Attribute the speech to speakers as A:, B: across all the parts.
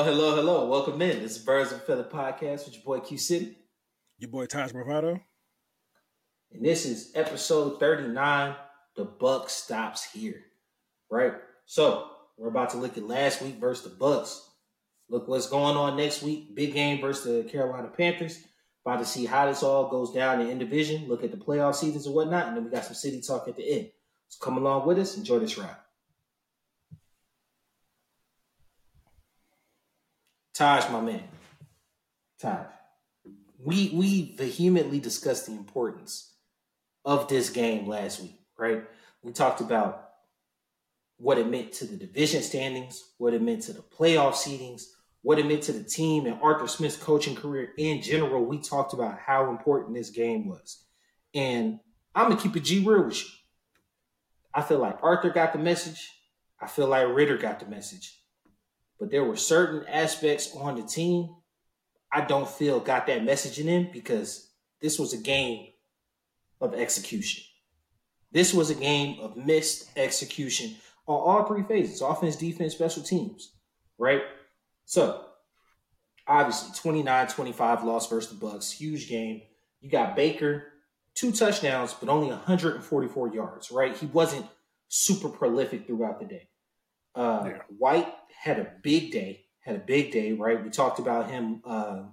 A: Hello, hello. Welcome in. This is Birds of Feather Podcast with your boy Q City.
B: Your boy Taj Bravado.
A: And this is episode 39. The buck stops here. Right? So we're about to look at last week versus the Bucks. Look what's going on next week. Big game versus the Carolina Panthers. About to see how this all goes down in division. Look at the playoff seasons and whatnot. And then we got some city talk at the end. So come along with us. Enjoy this ride. Taj, my man. Taj. We we vehemently discussed the importance of this game last week, right? We talked about what it meant to the division standings, what it meant to the playoff seedings, what it meant to the team and Arthur Smith's coaching career in general. We talked about how important this game was. And I'm gonna keep it G real with you. I feel like Arthur got the message. I feel like Ridder got the message but there were certain aspects on the team I don't feel got that message in because this was a game of execution. This was a game of missed execution on all three phases offense, defense, special teams, right? So, obviously, 29 25 loss versus the Bucks, huge game. You got Baker, two touchdowns, but only 144 yards, right? He wasn't super prolific throughout the day. Uh, yeah. White had a big day, had a big day, right? We talked about him uh,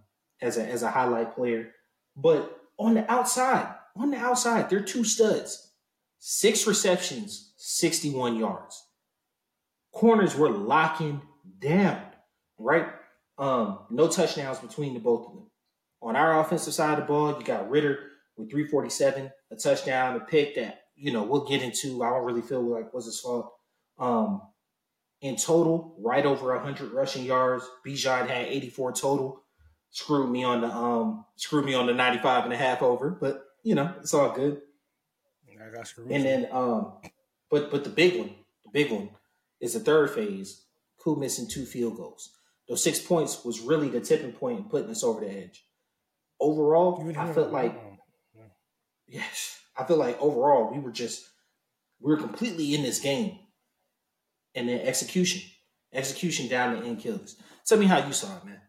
A: as a as a highlight player, but on the outside, on the outside, they're two studs, six receptions, sixty one yards. Corners were locking down, right? Um, no touchdowns between the both of them. On our offensive side of the ball, you got Ridder with 347, a touchdown, a pick that, you know, we'll get into. I don't really feel like was his fault. Um, in total, right over 100 rushing yards. Bijan had 84 total. Screwed me on the um screwed me on the 95 and a half over, but you know, it's all good. I got screwed. And then um but but the big one, the big one is the third phase, Koo missing two field goals. Those six points was really the tipping point in putting us over the edge. Overall, I felt like yes, I feel like overall we were just we were completely in this game and then execution. Execution down the end killers. Tell me how you saw it, man.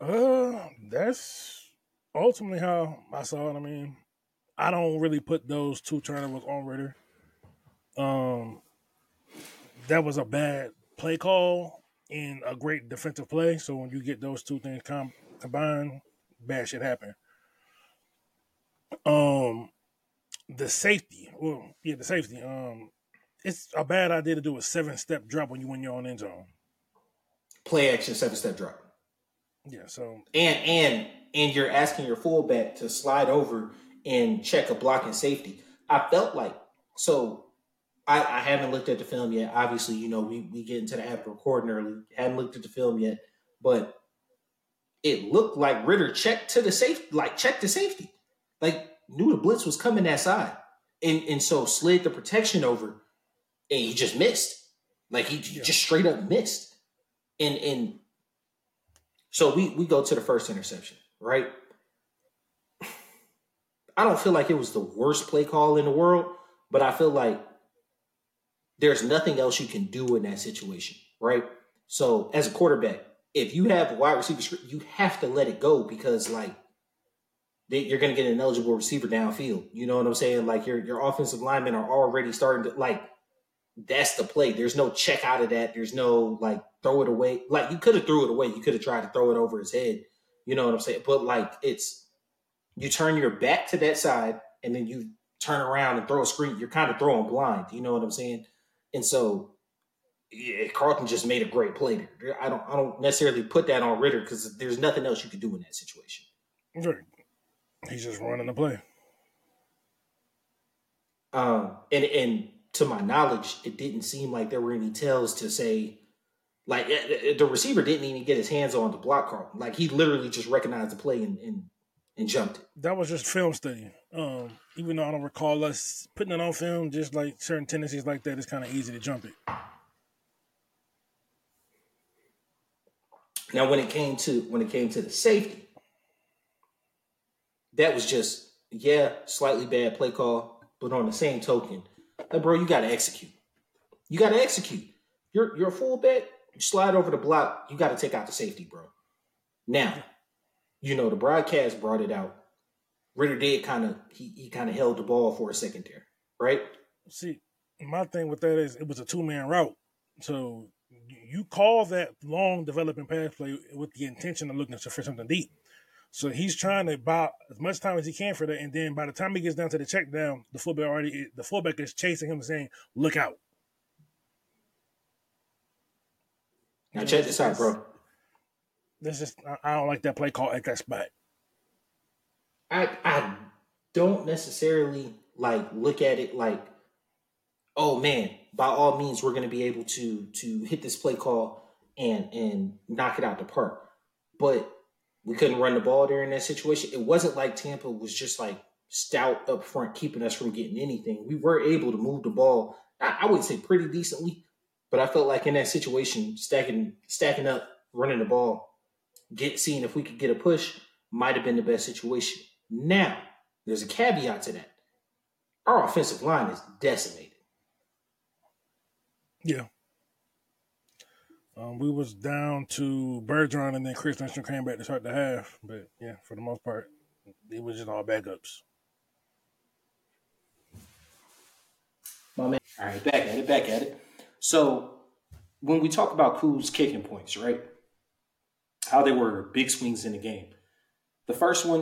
B: Uh, that's ultimately how I saw it. I mean, I don't really put those two turnovers on Ridder. Um, that was a bad play call and a great defensive play. So when you get those two things com- combined, bad shit happen. Um, the safety, well, yeah, the safety. Um, it's a bad idea to do a seven step drop when you win your own end zone.
A: Play action seven step drop.
B: Yeah. So
A: and and and you're asking your fullback to slide over and check a block and safety. I felt like so. I, I haven't looked at the film yet. Obviously, you know we we get into the app recording early. Haven't looked at the film yet, but it looked like Ridder checked to the safe, like checked the safety, like knew the blitz was coming that side, and and so slid the protection over and he just missed. Like he yeah. just straight up missed. And and so we we go to the first interception, right? I don't feel like it was the worst play call in the world, but I feel like there's nothing else you can do in that situation, right? So as a quarterback, if you have a wide receiver, you have to let it go because like you're going to get an eligible receiver downfield. You know what I'm saying? Like your your offensive linemen are already starting to like that's the play. There's no check out of that. There's no like throw it away. Like you could have threw it away. You could have tried to throw it over his head. You know what I'm saying? But like it's you turn your back to that side and then you turn around and throw a screen. You're kind of throwing blind. You know what I'm saying? And so yeah, Carlton just made a great play there. I don't I don't necessarily put that on Ridder because there's nothing else you could do in that situation.
B: Right. He's just running the play.
A: Um and and to my knowledge, it didn't seem like there were any tells to say, like eh, eh, the receiver didn't even get his hands on the block Carlton. Like he literally just recognized the play and and, and jumped it.
B: That was just film study. Um, even though I don't recall us putting it on film, just like certain tendencies like that, it's kind of easy to jump it.
A: Now, when it came to when it came to the safety, that was just yeah, slightly bad play call, but on the same token, like, bro, you got to execute. You got to execute. You're you're a fullback. You slide over the block, you got to take out the safety, bro. Now, you know, the broadcast brought it out. Ridder did kind of he, he kind of held the ball for a second there, right?
B: See, my thing with that is it was a two man route. So you call that long developing pass play with the intention of looking for something deep. So he's trying to buy as much time as he can for that, and then by the time he gets down to the check down, the fullback already the fullback is chasing him, saying, "Look out."
A: Now check this out, bro.
B: This is I don't like that play call at that spot.
A: I I don't necessarily like look at it like, oh man, by all means we're gonna be able to to hit this play call and and knock it out the park. But we couldn't run the ball in that situation. It wasn't like Tampa was just like stout up front, keeping us from getting anything. We were able to move the ball. I, I would say pretty decently, but I felt like in that situation, stacking stacking up, running the ball, get seeing if we could get a push might have been the best situation. Now, there's a caveat to that. Our offensive line is decimated.
B: Yeah. Um, we was down to Bergeron and then Chris Lindstrom came back to start the half. But yeah, for the most part, it was just all backups.
A: My man. All right, back at it, back at it. So when we talk about Koo's kicking points, right? How they were big swings in the game. The first one,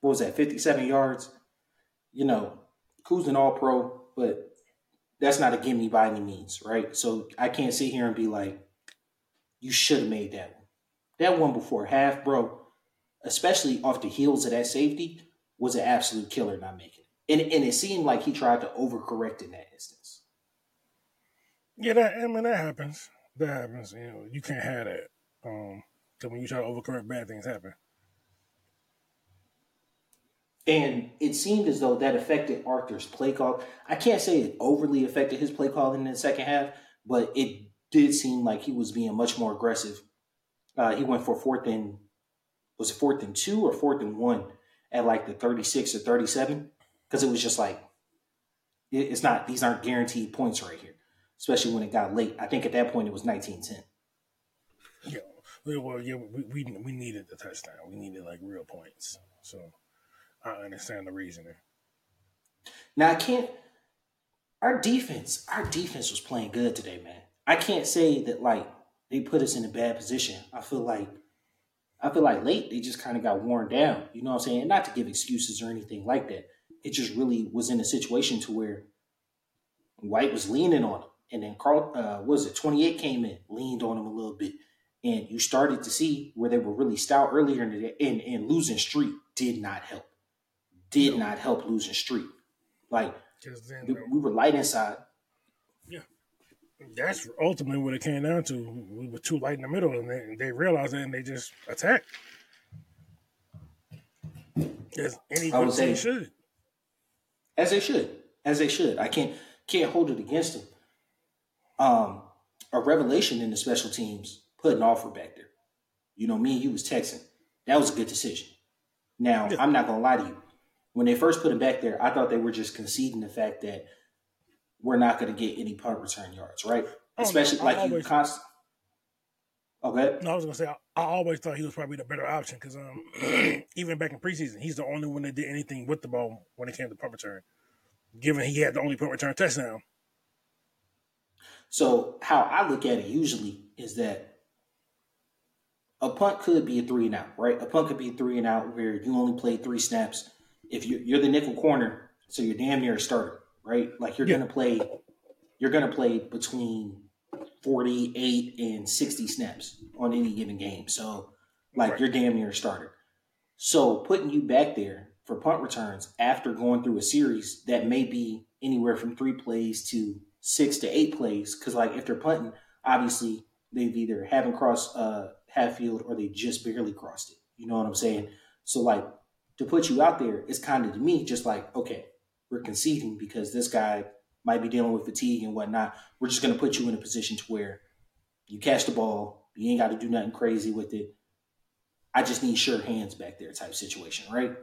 A: what was that, 57 yards? You know, Koo's an all pro, but that's not a gimme by any means, right? So I can't sit here and be like, you should have made that one. That one before half, bro, especially off the heels of that safety, was an absolute killer not making it. And, and it seemed like he tried to overcorrect in that instance.
B: Yeah, that I mean that happens. That happens. You know, you can't have that. Um, because when you try to overcorrect, bad things happen.
A: And it seemed as though that affected Arthur's play call. I can't say it overly affected his play call in the second half, but it did seem like he was being much more aggressive. Uh, he went for fourth and was it fourth and two or fourth and one at like the 36 or 37 because it was just like it, it's not these aren't guaranteed points right here especially when it got late. I think at that point it was 1910
B: yeah well yeah we, we, we needed the touchdown. We needed like real points. So i understand the reasoning.
A: Now i can't our defense our defense was playing good today man I can't say that like they put us in a bad position. I feel like I feel like late they just kind of got worn down. You know what I'm saying? And not to give excuses or anything like that. It just really was in a situation to where White was leaning on him, and then Carl uh, was it 28 came in, leaned on him a little bit, and you started to see where they were really stout earlier in the day, and, and losing street did not help. Did no. not help losing street. Like we were light inside
B: that's ultimately what it came down to. We were too light in the middle, and they, they realized it, and they just attacked. As any should.
A: As they should. As they should. I can't can't hold it against them. Um, a revelation in the special teams putting Alford back there. You know, me and you was texting. That was a good decision. Now, yeah. I'm not gonna lie to you. When they first put him back there, I thought they were just conceding the fact that we're not going to get any punt return yards, right? Oh, Especially no, like always, you constantly. Okay.
B: No, I was gonna say I, I, always thought he was probably the better option because um, even back in preseason, he's the only one that did anything with the ball when it came to punt return. Given he had the only punt return touchdown.
A: So how I look at it usually is that a punt could be a three and out, right? A punt could be a three and out where you only play three snaps. If you're, you're the nickel corner, so you're damn near a starter right? Like you're yeah. gonna play, you're gonna play between 48 and 60 snaps on any given game. So like right. you're damn near a starter. So putting you back there for punt returns after going through a series that may be anywhere from three plays to six to eight plays, because like if they're punting, obviously they've either haven't crossed uh, half field or they just barely crossed it. You know what I'm saying? So like to put you out there, it's kind of to me just like okay, we're conceding because this guy might be dealing with fatigue and whatnot. We're just going to put you in a position to where you catch the ball, you ain't got to do nothing crazy with it. I just need sure hands back there type situation, right?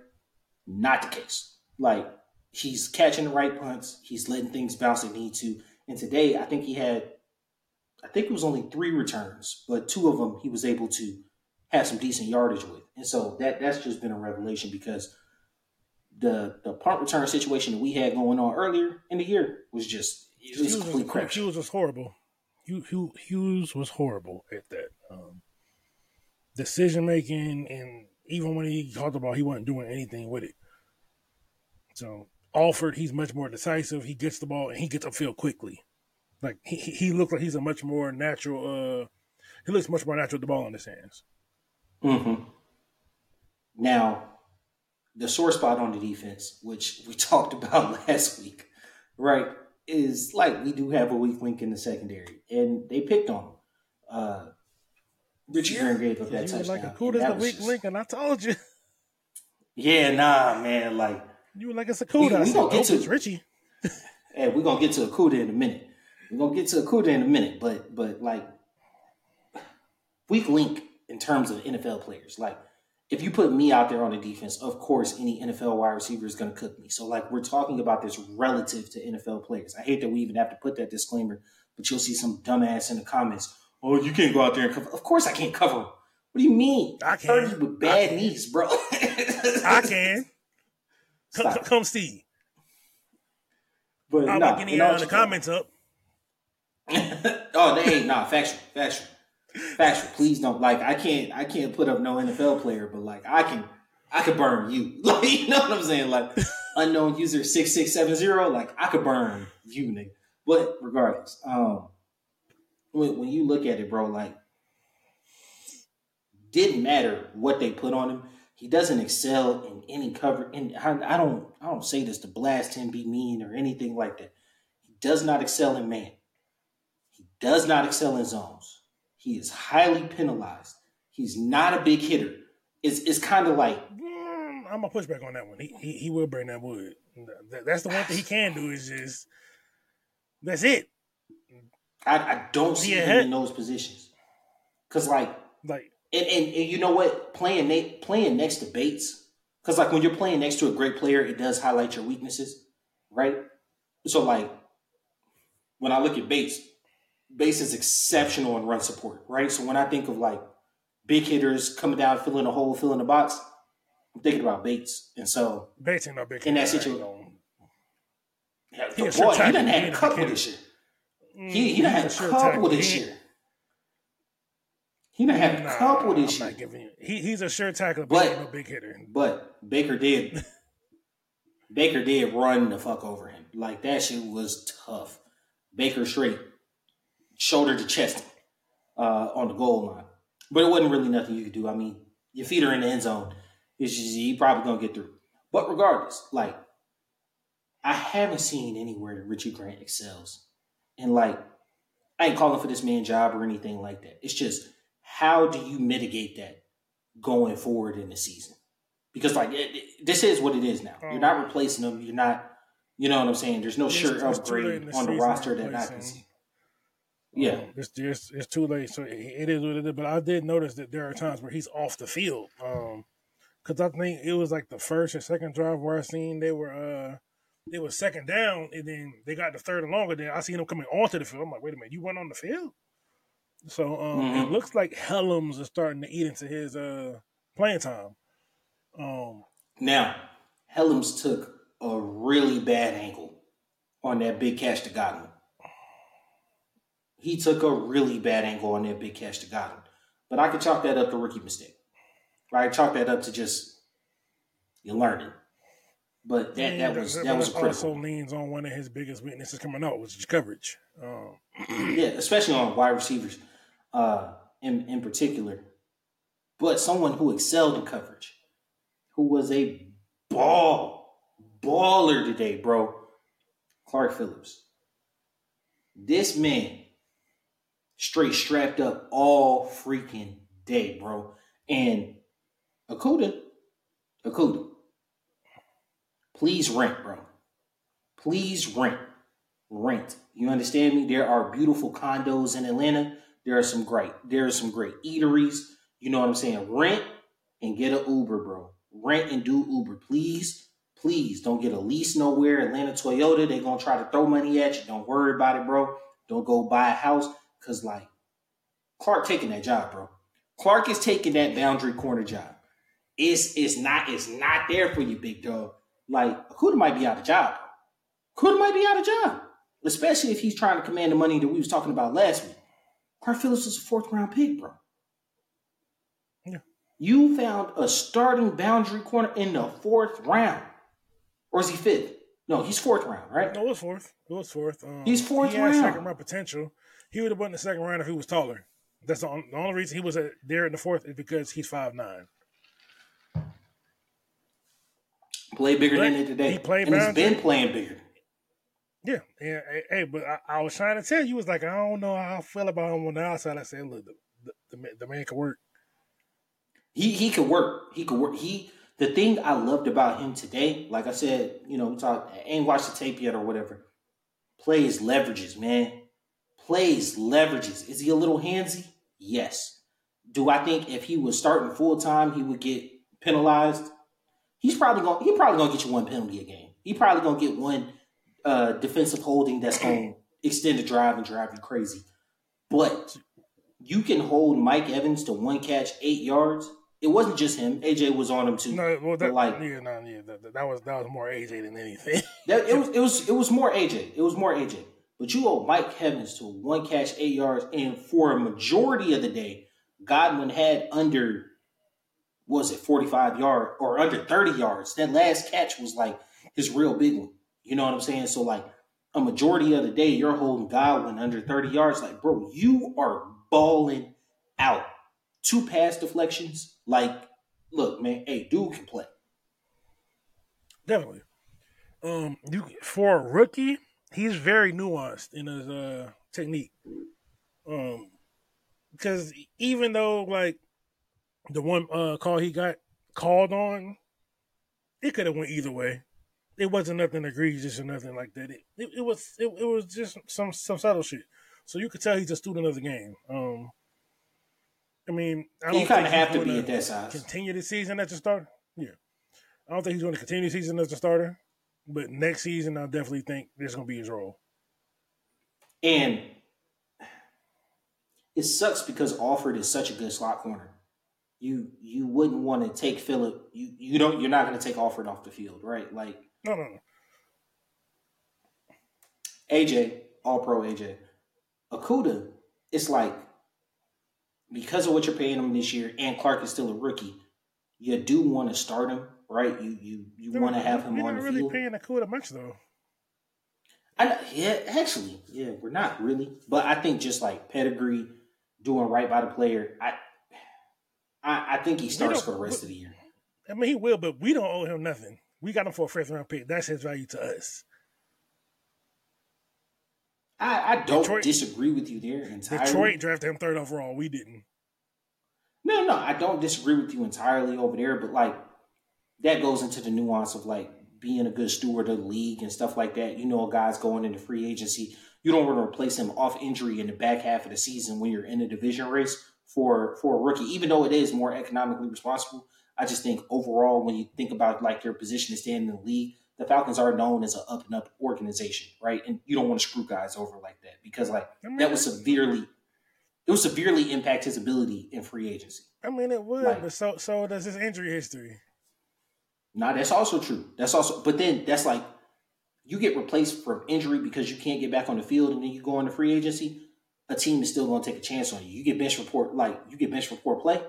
A: Not the case. Like he's catching the right punts, he's letting things bounce they need to. And today, I think he had, I think it was only three returns, but two of them he was able to have some decent yardage with. And so that that's just been a revelation because the the punt return situation that we had going on earlier in the year was just it was
B: Hughes
A: complete crap.
B: Hughes was horrible. Hugh- Hugh- Hughes was horrible at that. Um, decision making, and even when he talked about he wasn't doing anything with it. So Alford, he's much more decisive. He gets the ball and he gets upfield quickly. Like he he looks like he's a much more natural. uh He looks much more natural with the ball in his hands.
A: hmm Now, the sore spot on the defense, which we talked about last week, right, is like we do have a weak link in the secondary, and they picked on him. Uh, Richie Green gave up that
B: you were
A: touchdown.
B: like a
A: cool
B: Cuda's
A: that
B: the weak
A: just-
B: link, and I told you.
A: Yeah, nah, man. Like,
B: You were like it's a
A: We-
B: Cuda.
A: We
B: said,
A: gonna get
B: nope,
A: to-
B: it's Richie.
A: hey, we're gonna get to Okudah in a minute. We're gonna get to Okudah in a minute, but but like weak link in terms of NFL players. Like if you put me out there on the defense, of course any NFL wide receiver is gonna cook me. So like we're talking about this relative to NFL players. I hate that we even have to put that disclaimer, but you'll see some dumbass in the comments. Oh, you can't go out there and cover. Of course I can't cover him. What do you mean?
B: I
A: Heard
B: can.
A: you with bad knees, bro.
B: I can. Come, come see.
A: But
B: I'm
A: nah,
B: not getting
A: in
B: the comments up.
A: oh, they ain't nah factual, factual, factual. Please don't like. I can't. I can't put up no NFL player, but like I can. I could burn you. Like you know what I'm saying? Like unknown user six six seven zero. Like I could burn you, nigga. But regardless, um, when when you look at it, bro, like didn't matter what they put on him. He doesn't excel in any cover. And I, I don't. I don't say this to blast him, be mean, or anything like that. He does not excel in man. He does not excel in zones. He is highly penalized. He's not a big hitter. It's it's kind of like
B: Mm, I'm gonna push back on that one. He, he he will bring that wood. That- That's the one thing he can do is just that's it.
A: I, I don't see him in those positions. Cause like
B: Like
A: and, and, and you know what? Playing ne- playing next to Bates, because like when you're playing next to a great player, it does highlight your weaknesses, right? So like when I look at Bates, Bates is exceptional in run support, right? So when I think of like big hitters coming down, filling a hole, filling the box, I'm thinking about Bates, and so
B: Bates ain't no big
A: In that
B: hitter. I
A: situ-
B: ain't gonna-
A: yeah,
B: He a
A: boy,
B: sure
A: he done had a
B: a
A: couple this year.
B: Mm,
A: He he done had a
B: sure
A: couple this
B: He
A: year. He done had a couple this
B: I'm
A: year.
B: you. He, he's a sure tackler, but,
A: But-
B: no big hitter.
A: But Baker did. Baker did run the fuck over him. Like that shit was tough. Baker straight shoulder to chest uh, on the goal line. But it wasn't really nothing you could do. I mean, your feet are in the end zone. It's just you probably gonna get through. But regardless, like I haven't seen anywhere that Richie Grant excels. And like I ain't calling for this man job or anything like that. It's just how do you mitigate that going forward in the season? Because like it, it- this is what it is now. You're not replacing them. You're not. You know what I'm saying? There's no sure
B: it's too late
A: upgrade on the roster that I can see. Yeah.
B: Um, it's, it's it's too late. So it, it is what it is. But I did notice that there are times where he's off the field. Um, because I think it was like the first or second drive where I seen they were uh they were second down and then they got the third and longer. Then I seen him coming onto the field. I'm like, wait a minute, you went on the field. So um, it
A: Mhm.
B: looks like Hellams is starting to eat into his uh playing time. Um,
A: Now, Hellams took a really bad angle on that big catch to Godwin. He took a really bad angle on that big catch to Godwin. But I could chalk that up to rookie mistake. Right? Chalk that up to just you learning. But that, that was that was critical.
B: also leans on one of his biggest weaknesses coming out, which is coverage. Um,
A: yeah, especially on wide receivers, uh, in in particular. But someone who excelled in coverage, who was a ball baller today, bro. Clark Phillips. This man straight strapped up all freaking day, bro. And Okudah, Okudah, please rent, bro. Please rent rent. You understand me? There are beautiful condos in Atlanta. There are some great, there are some great eateries. You know what I'm saying? Rent and get an Uber, bro. Rent and do Uber, please. Please don't get a lease nowhere. Atlanta Toyota, they're gonna try to throw money at you. Don't worry about it, bro. Don't go buy a house Cause like Clark taking that job, bro. Clark is taking that boundary corner job. It's it's not it's not there for you, big dog. Like Okudah might be out of job. Okudah might be out of job, especially if he's trying to command the money that we was talking about last week. Clark Phillips was a fourth round pick, bro.
B: Yeah.
A: You found a starting boundary corner in the fourth round, or is he fifth? No, he's fourth round, right?
B: No, it was fourth. It was fourth. Um,
A: He's fourth
B: he had
A: round.
B: second round potential. He would have won the second round if he was taller. That's the, on, the only reason he was uh, there in the fourth is because he's five nine.
A: Play bigger
B: But
A: than it today.
B: he played
A: and he's been playing bigger.
B: Yeah, yeah. Hey, but I, I was trying to tell you, was like, I don't know how I feel about him on the outside. I said, look, the, the, the, man, the man can work.
A: He he could work. He could work. He the thing I loved about him today, like I said, you know, we talked I ain't watched the tape yet or whatever. Plays leverages, man. Plays leverages. Is he a little handsy? Yes. Do I think if he was starting full time, he would get penalized? He's probably gonna he probably gonna get you one penalty a game. He probably gonna get one uh, defensive holding that's gonna extend the drive and drive you crazy. But you can hold Mike Evans to one catch, eight yards. It wasn't just him. AJ was on him too.
B: No, well, that,
A: like-
B: yeah, no, yeah, that, that was that was more AJ than anything.
A: That, it was it was it was more AJ. It was more AJ. But you owe Mike Evans to one catch, eight yards, and for a majority of the day, Godwin had under was it forty five yard or under thirty yards. That last catch was like his real big one. You know what I'm saying? So like a majority of the day, you're holding Godwin under thirty yards. Like bro, you are balling out. Two pass deflections. Like, look, man, hey, dude can play.
B: Definitely. Um, you for a rookie, he's very nuanced in his uh technique. Um, because even though like the one uh call he got called on, it could have went either way. It wasn't nothing egregious or nothing like that. It it, it was it, it was just some some subtle shit. So you could tell he's a student of the game. Um, I mean, I don't
A: You kind of
B: think he's
A: have to be at that size.
B: Continue the season as a starter. Yeah, I don't think he's going to continue the season as a starter, but next season I definitely think this going to be his role.
A: And it sucks because Alford is such a good slot corner. You you wouldn't want to take Philip. You you don't. You're not going to take Alford off the field, right? Like
B: No, no, no.
A: AJ, All Pro AJ, Okudah. It's like because of what you're paying him this year, and Clark is still a rookie. You do want to start him, right? You you you want to have him
B: We're
A: on
B: not
A: the
B: really
A: field.
B: paying Okudah much though.
A: I know, yeah, actually, yeah, we're not really, but I think just like pedigree, doing right by the player, I, I, I think he starts for the rest of the year.
B: I mean, he will, but we don't owe him nothing. We got him for a first round pick. That's his value to us.
A: I, I don't
B: Detroit-
A: disagree with you there entirely.
B: Detroit drafted him third overall. We didn't.
A: No, no, I don't disagree with you entirely over there, but like that goes into the nuance of like being a good steward of the league and stuff like that. You know, a guy's going into free agency. You don't want to replace him off injury in the back half of the season when you're in a division race for for a rookie, even though it is more economically responsible. I just think overall, when you think about like your position to stand in the league, the Falcons are known as an up and up organization, right? And you don't want to screw guys over like that because like
B: I mean,
A: that would severely it would severely impact his ability in free agency.
B: I mean, it would,
A: Like-
B: but so so does his injury history.
A: Now that's also true. That's also, but then that's like you get replaced from injury because you can't get back on the field, and then you go into free agency. A team is still going to take a chance on you. You get bench report, like you get bench report play,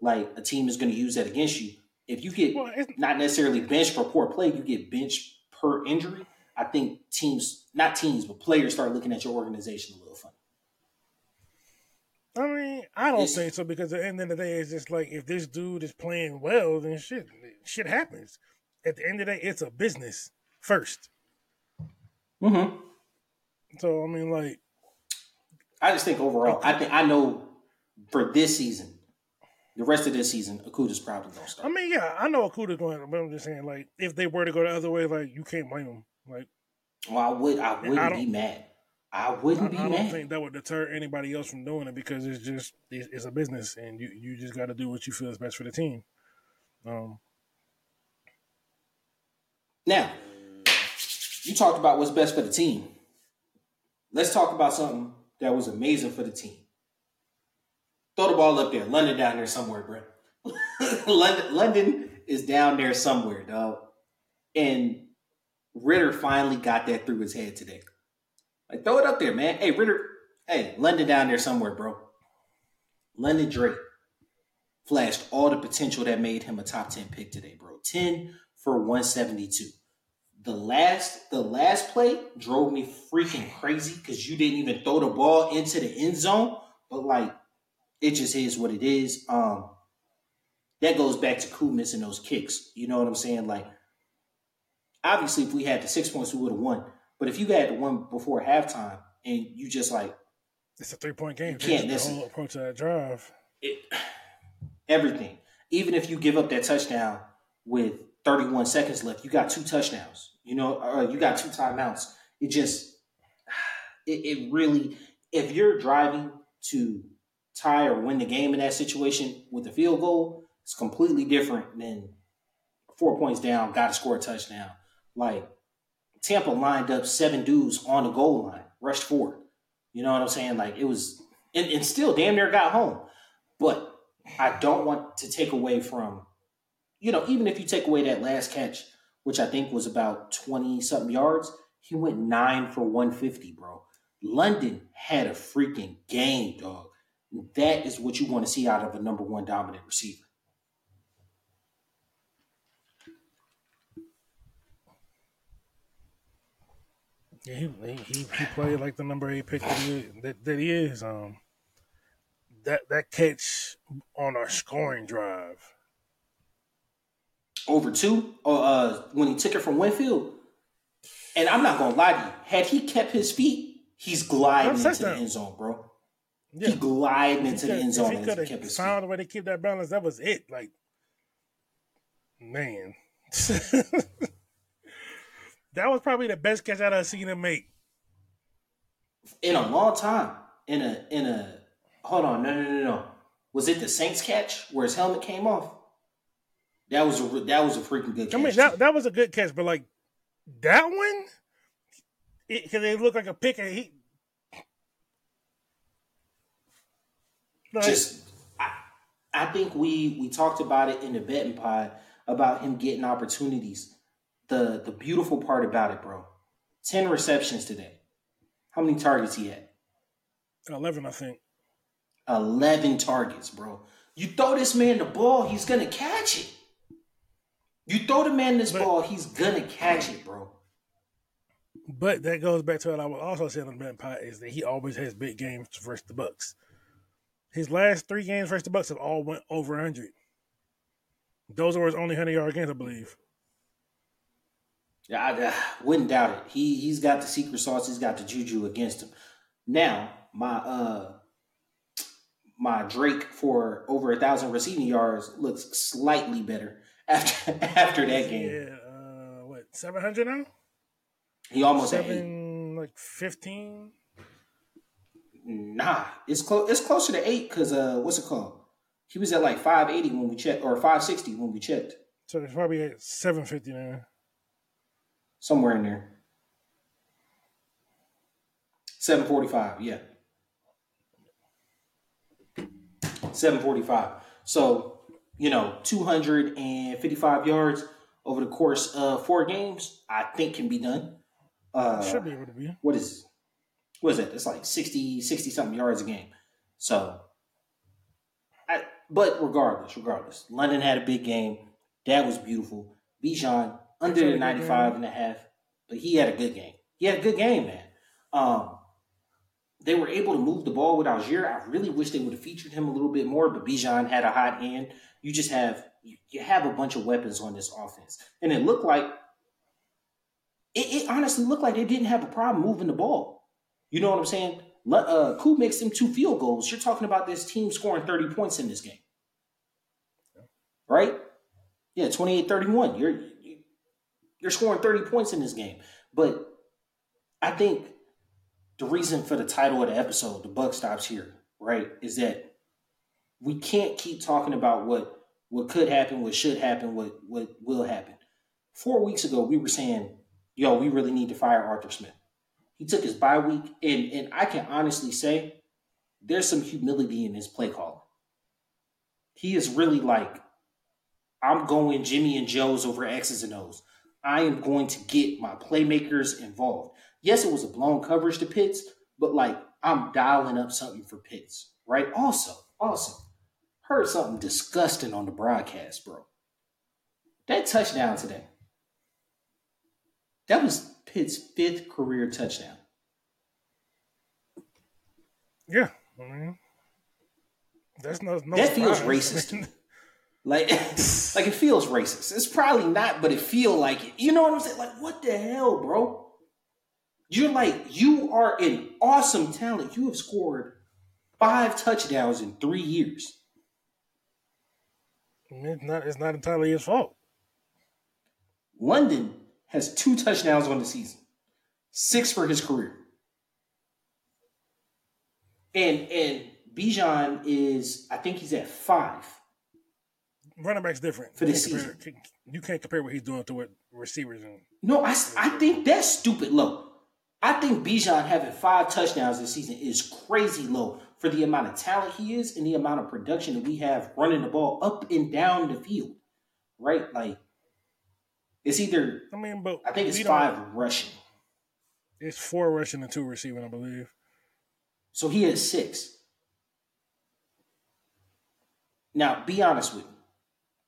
A: like a team is going to use that against you. If you get
B: Well,
A: not necessarily bench for poor play, you get bench per injury. I think teams, not teams, but players start looking at your organization a little funny.
B: I mean, I don't think so because at the end of the day, it's just like if this dude is playing well, then shit, shit happens. At the end of the day, it's a business first.
A: Mm-hmm.
B: So I mean, like,
A: I just think overall, I think I know for this season, the rest of this season, Okudah's probably going to start.
B: I mean, yeah, I know Okudah's going, but I'm just saying, like, if they were to go the other way, like, you can't blame them. Like,
A: Well, I would. I wouldn't
B: I
A: be mad. I
B: I,
A: wouldn't be
B: I don't
A: mad.
B: think that would deter anybody else from doing it because it's just it's, it's a business, and you you just got to do what you feel is best for the team. Um,
A: Now, you talked about what's best for the team. Let's talk about something that was amazing for the team. Throw the ball up there. London down there somewhere, bro. London, London is down there somewhere, dog. And Ridder finally got that through his head today. Like, throw it up there, man. Hey, Ridder. Hey, London down there somewhere, bro. London Drake flashed all the potential that made him a top 10 pick today, bro. 10 for 172. The last the last play drove me freaking crazy because you didn't even throw the ball into the end zone. But like it just is what it is. Um that goes back to Koo missing those kicks. You know what I'm saying? Like obviously if we had the six points, we would have won. But if you had the one before halftime and you just like
B: it's a three point game. You
A: can't miss
B: the whole approach to that drive.
A: It, everything. Even if you give up that touchdown with 31 seconds left, you got two touchdowns. You know, or you got two timeouts. It just, it, it really, if you're driving to tie or win the game in that situation with a field goal, it's completely different than four points down, got to score a touchdown. Like Tampa lined up seven dudes on the goal line, rushed forward. You know what I'm saying? Like it was, and, and still damn near got home. But I don't want to take away from, you know, even if you take away that last catch, which I think was about 20 something yards, he went nine for 150, bro. London had a freaking game, dog. That is what you want to see out of a number one dominant receiver.
B: Yeah, he, he he played like the number eight pick that he, that, that he is. Um, that that catch on our scoring drive
A: over two, or uh, when he took it from Winfield. And I'm not gonna lie to you, had he kept his feet, he's gliding into the end zone, bro. Yeah. He gliding into the end zone. If he could have
B: found a way to keep that balance, that was it. Like, man. That was probably the best catch I've seen him make
A: in a long time. In a in a hold on, no no no no. Was it the Saints catch where his helmet came off? That was a that was a freaking good catch.
B: I mean that that was a good catch, but like that one, because it, it looked like a pick and he.
A: Like, Just, I, I think we we talked about it in the betting pod about him getting opportunities the the beautiful part about it, bro. Ten receptions today. How many targets he had?
B: Eleven, I think.
A: Eleven targets, bro. You throw this man the ball, he's gonna catch it. You throw the man this but, ball, he's gonna catch it, bro.
B: But that goes back to what I was also saying on the Ben Pot is that he always has big games versus the Bucks. His last three games versus the Bucks have all went over hundred. Those were his only hundred yard games, I believe.
A: I, I wouldn't doubt it. He he's got the secret sauce. He's got the juju against him. Now my uh my Drake for over a thousand receiving yards looks slightly better after after that game.
B: Yeah, uh, what seven hundred now?
A: He almost
B: seven like fifteen.
A: Nah, it's close. It's closer to eight because uh, what's it called? He was at like five eighty when we checked, or five sixty when we checked.
B: So it's probably at seven fifty now
A: somewhere in there. 745, yeah. 745. So, you know, 255 yards over the course of four games, I think can be done. Uh,
B: should be able to be.
A: What is what is it? It's like 60, 60 something yards a game. So I, but regardless, regardless, London had a big game. That was beautiful. Bijan under the 95 and a half, but he had a good game. He had a good game, man. Um, they were able to move the ball with Allgeier. I really wish they would have featured him a little bit more, but Bijan had a hot hand. You just have you, have a bunch of weapons on this offense, and it looked like it, it, honestly looked like they didn't have a problem moving the ball. You know what I'm saying? Uh, Koo makes them two field goals. You're talking about this team scoring 30 points in this game, right? Yeah, 28-31. You're you're scoring 30 points in this game. But I think the reason for the title of the episode, the buck stops here, right, is that we can't keep talking about what what could happen, what should happen, what what will happen. Four weeks ago, we were saying, "Yo, we really need to fire Arthur Smith." He took his bye week, and and I can honestly say there's some humility in his play call. He is really like, I'm going Jimmy and Joe's over X's and O's. I am going to get my playmakers involved. Yes, it was a blown coverage to Pitts, but like I'm dialing up something for Pitts, right? Also, also, heard something disgusting on the broadcast, bro. That touchdown today. That was Pitt's fifth career touchdown.
B: Yeah, I mean, that's no, no
A: that feels racist. like, like it feels racist. It's probably not, but it feel like it. You know what I'm saying? Like, what the hell, bro? You're like, you are an awesome talent. You have scored five touchdowns in three years.
B: It's not. It's not entirely his fault.
A: London has two touchdowns on the season, six for his career. And and Bijan is, I think he's at five.
B: Running back's different
A: for this season.
B: Compare, you can't compare what he's doing to what receivers and.
A: No, I, I think that's stupid low. I think Bijan having five touchdowns this season is crazy low for the amount of talent he is and the amount of production that we have running the ball up and down the field. Right? Like it's either
B: I mean, but
A: I think it's five rushing.
B: It's four rushing and two receiving, I believe.
A: So he has six. Now, be honest with me.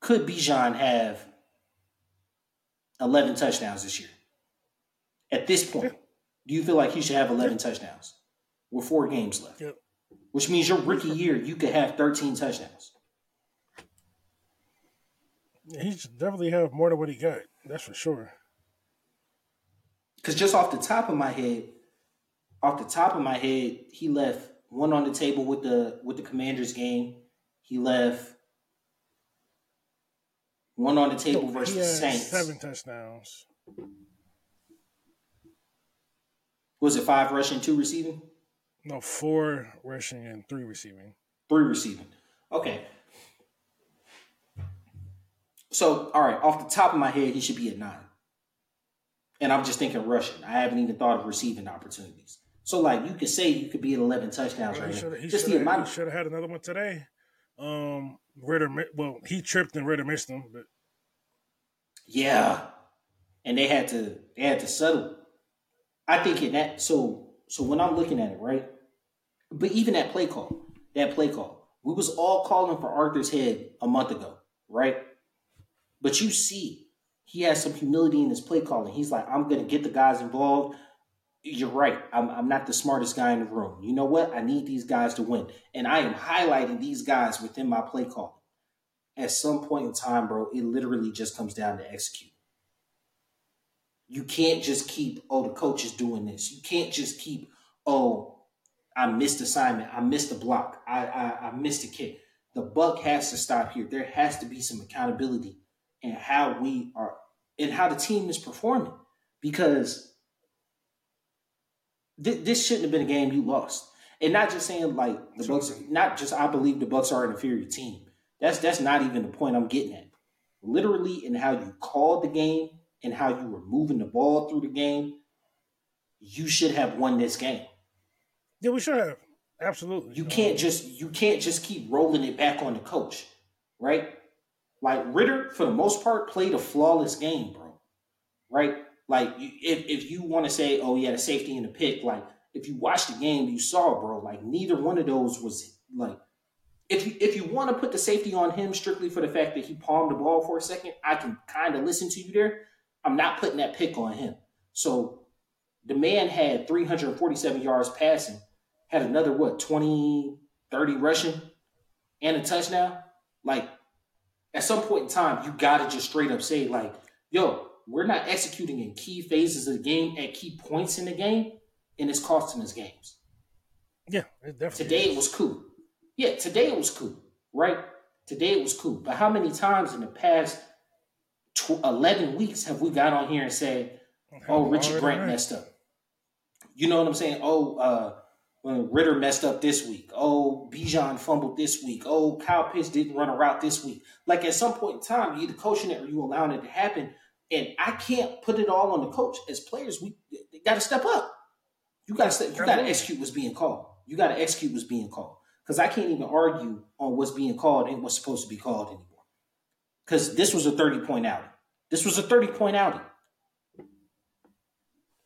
A: Could Bijan have 11 touchdowns this year? At this point, yeah. do you feel like he should have 11 yeah. touchdowns with four games left?
B: Yep.
A: Which means your rookie year, you could have 13 touchdowns.
B: He should definitely have more than what he got. That's for sure.
A: Because just off the top of my head, off the top of my head, he left one on the table with the with the Commanders game. He left one on the table versus the Saints.
B: Seven touchdowns.
A: Was it five rushing, two receiving?
B: No, four rushing and three receiving.
A: Three receiving. Okay. So, all right, off the top of my head, he should be at nine. And I'm just thinking rushing. I haven't even thought of receiving opportunities. So, like, you could say you could be at 11 touchdowns well, right now. Just the
B: amount. He should have had another one today. Um, Ridder, well, he tripped and Ridder missed him, but
A: yeah, and they had to they had to settle. I think in that so so when I'm looking at it, right? But even that play call, that play call, we was all calling for Arthur's head a month ago, right? But you see, he has some humility in his play calling. He's like, I'm gonna get the guys involved. You're right. I'm, I'm not the smartest guy in the room. You know what? I need these guys to win. And I am highlighting these guys within my play call. At some point in time, bro, it literally just comes down to execute. You can't just keep, oh, the coach is doing this. You can't just keep, oh, I missed assignment. I missed a block. I, I, I missed a kick. The buck has to stop here. There has to be some accountability in how we are and how the team is performing. Because th- this shouldn't have been a game you lost. And not just saying like the Bucks, not just I believe the Bucks are an inferior team. That's that's not even the point I'm getting at. Literally, in how you called the game and how you were moving the ball through the game, you should have won this game.
B: Yeah, we should have. Absolutely.
A: You can't just you can't just keep rolling it back on the coach, right? Like Ridder, for the most part, played a flawless game, bro. Right? Like if if you want to say, oh, he had a safety in the pick, like if you watched the game, you saw, bro, like neither one of those was like if you if you want to put the safety on him strictly for the fact that he palmed the ball for a second, I can kind of listen to you there. I'm not putting that pick on him. So the man had 347 yards passing, had another what 20, 30 rushing, and a touchdown. Like at some point in time, you gotta just straight up say, like, yo, we're not executing in key phases of the game at key points in the game, and it's costing us games.
B: Yeah, it definitely.
A: Today is. it was cool. Yeah, today it was cool, right? Today it was cool. But how many times in the past tw- 11 weeks have we got on here and said, oh, Richard Grant right. messed up? You know what I'm saying? Oh, uh, when Ridder messed up this week. Oh, Bijan fumbled this week. Oh, Kyle Pitts didn't run a route this week. Like at some point in time, you either coaching it or you allowing it to happen. And I can't put it all on the coach. As players, we got to step up. You got to you got to execute what's being called. You got to execute what's being called. Because I can't even argue on what's being called and what's supposed to be called anymore. Because this was a 30 point outing. This was a 30 point outing.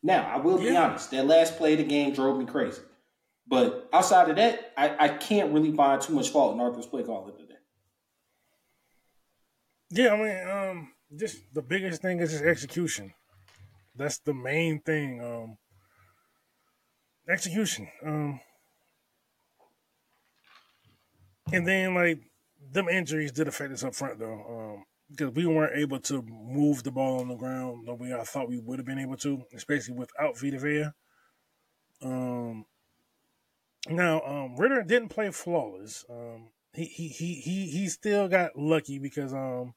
A: Now, I will be honest, that last play of the game drove me crazy. But outside of that, I, I can't really find too much fault in Arthur's play calling today.
B: Yeah, I mean, um, just the biggest thing is just execution. That's the main thing. Um, execution. Um, and then like them injuries did affect us up front though, um, because we weren't able to move the ball on the ground the way I thought we would have been able to, especially without Vita Vea. Um, now um, Ridder didn't play flawless. Um, he he he he he still got lucky because um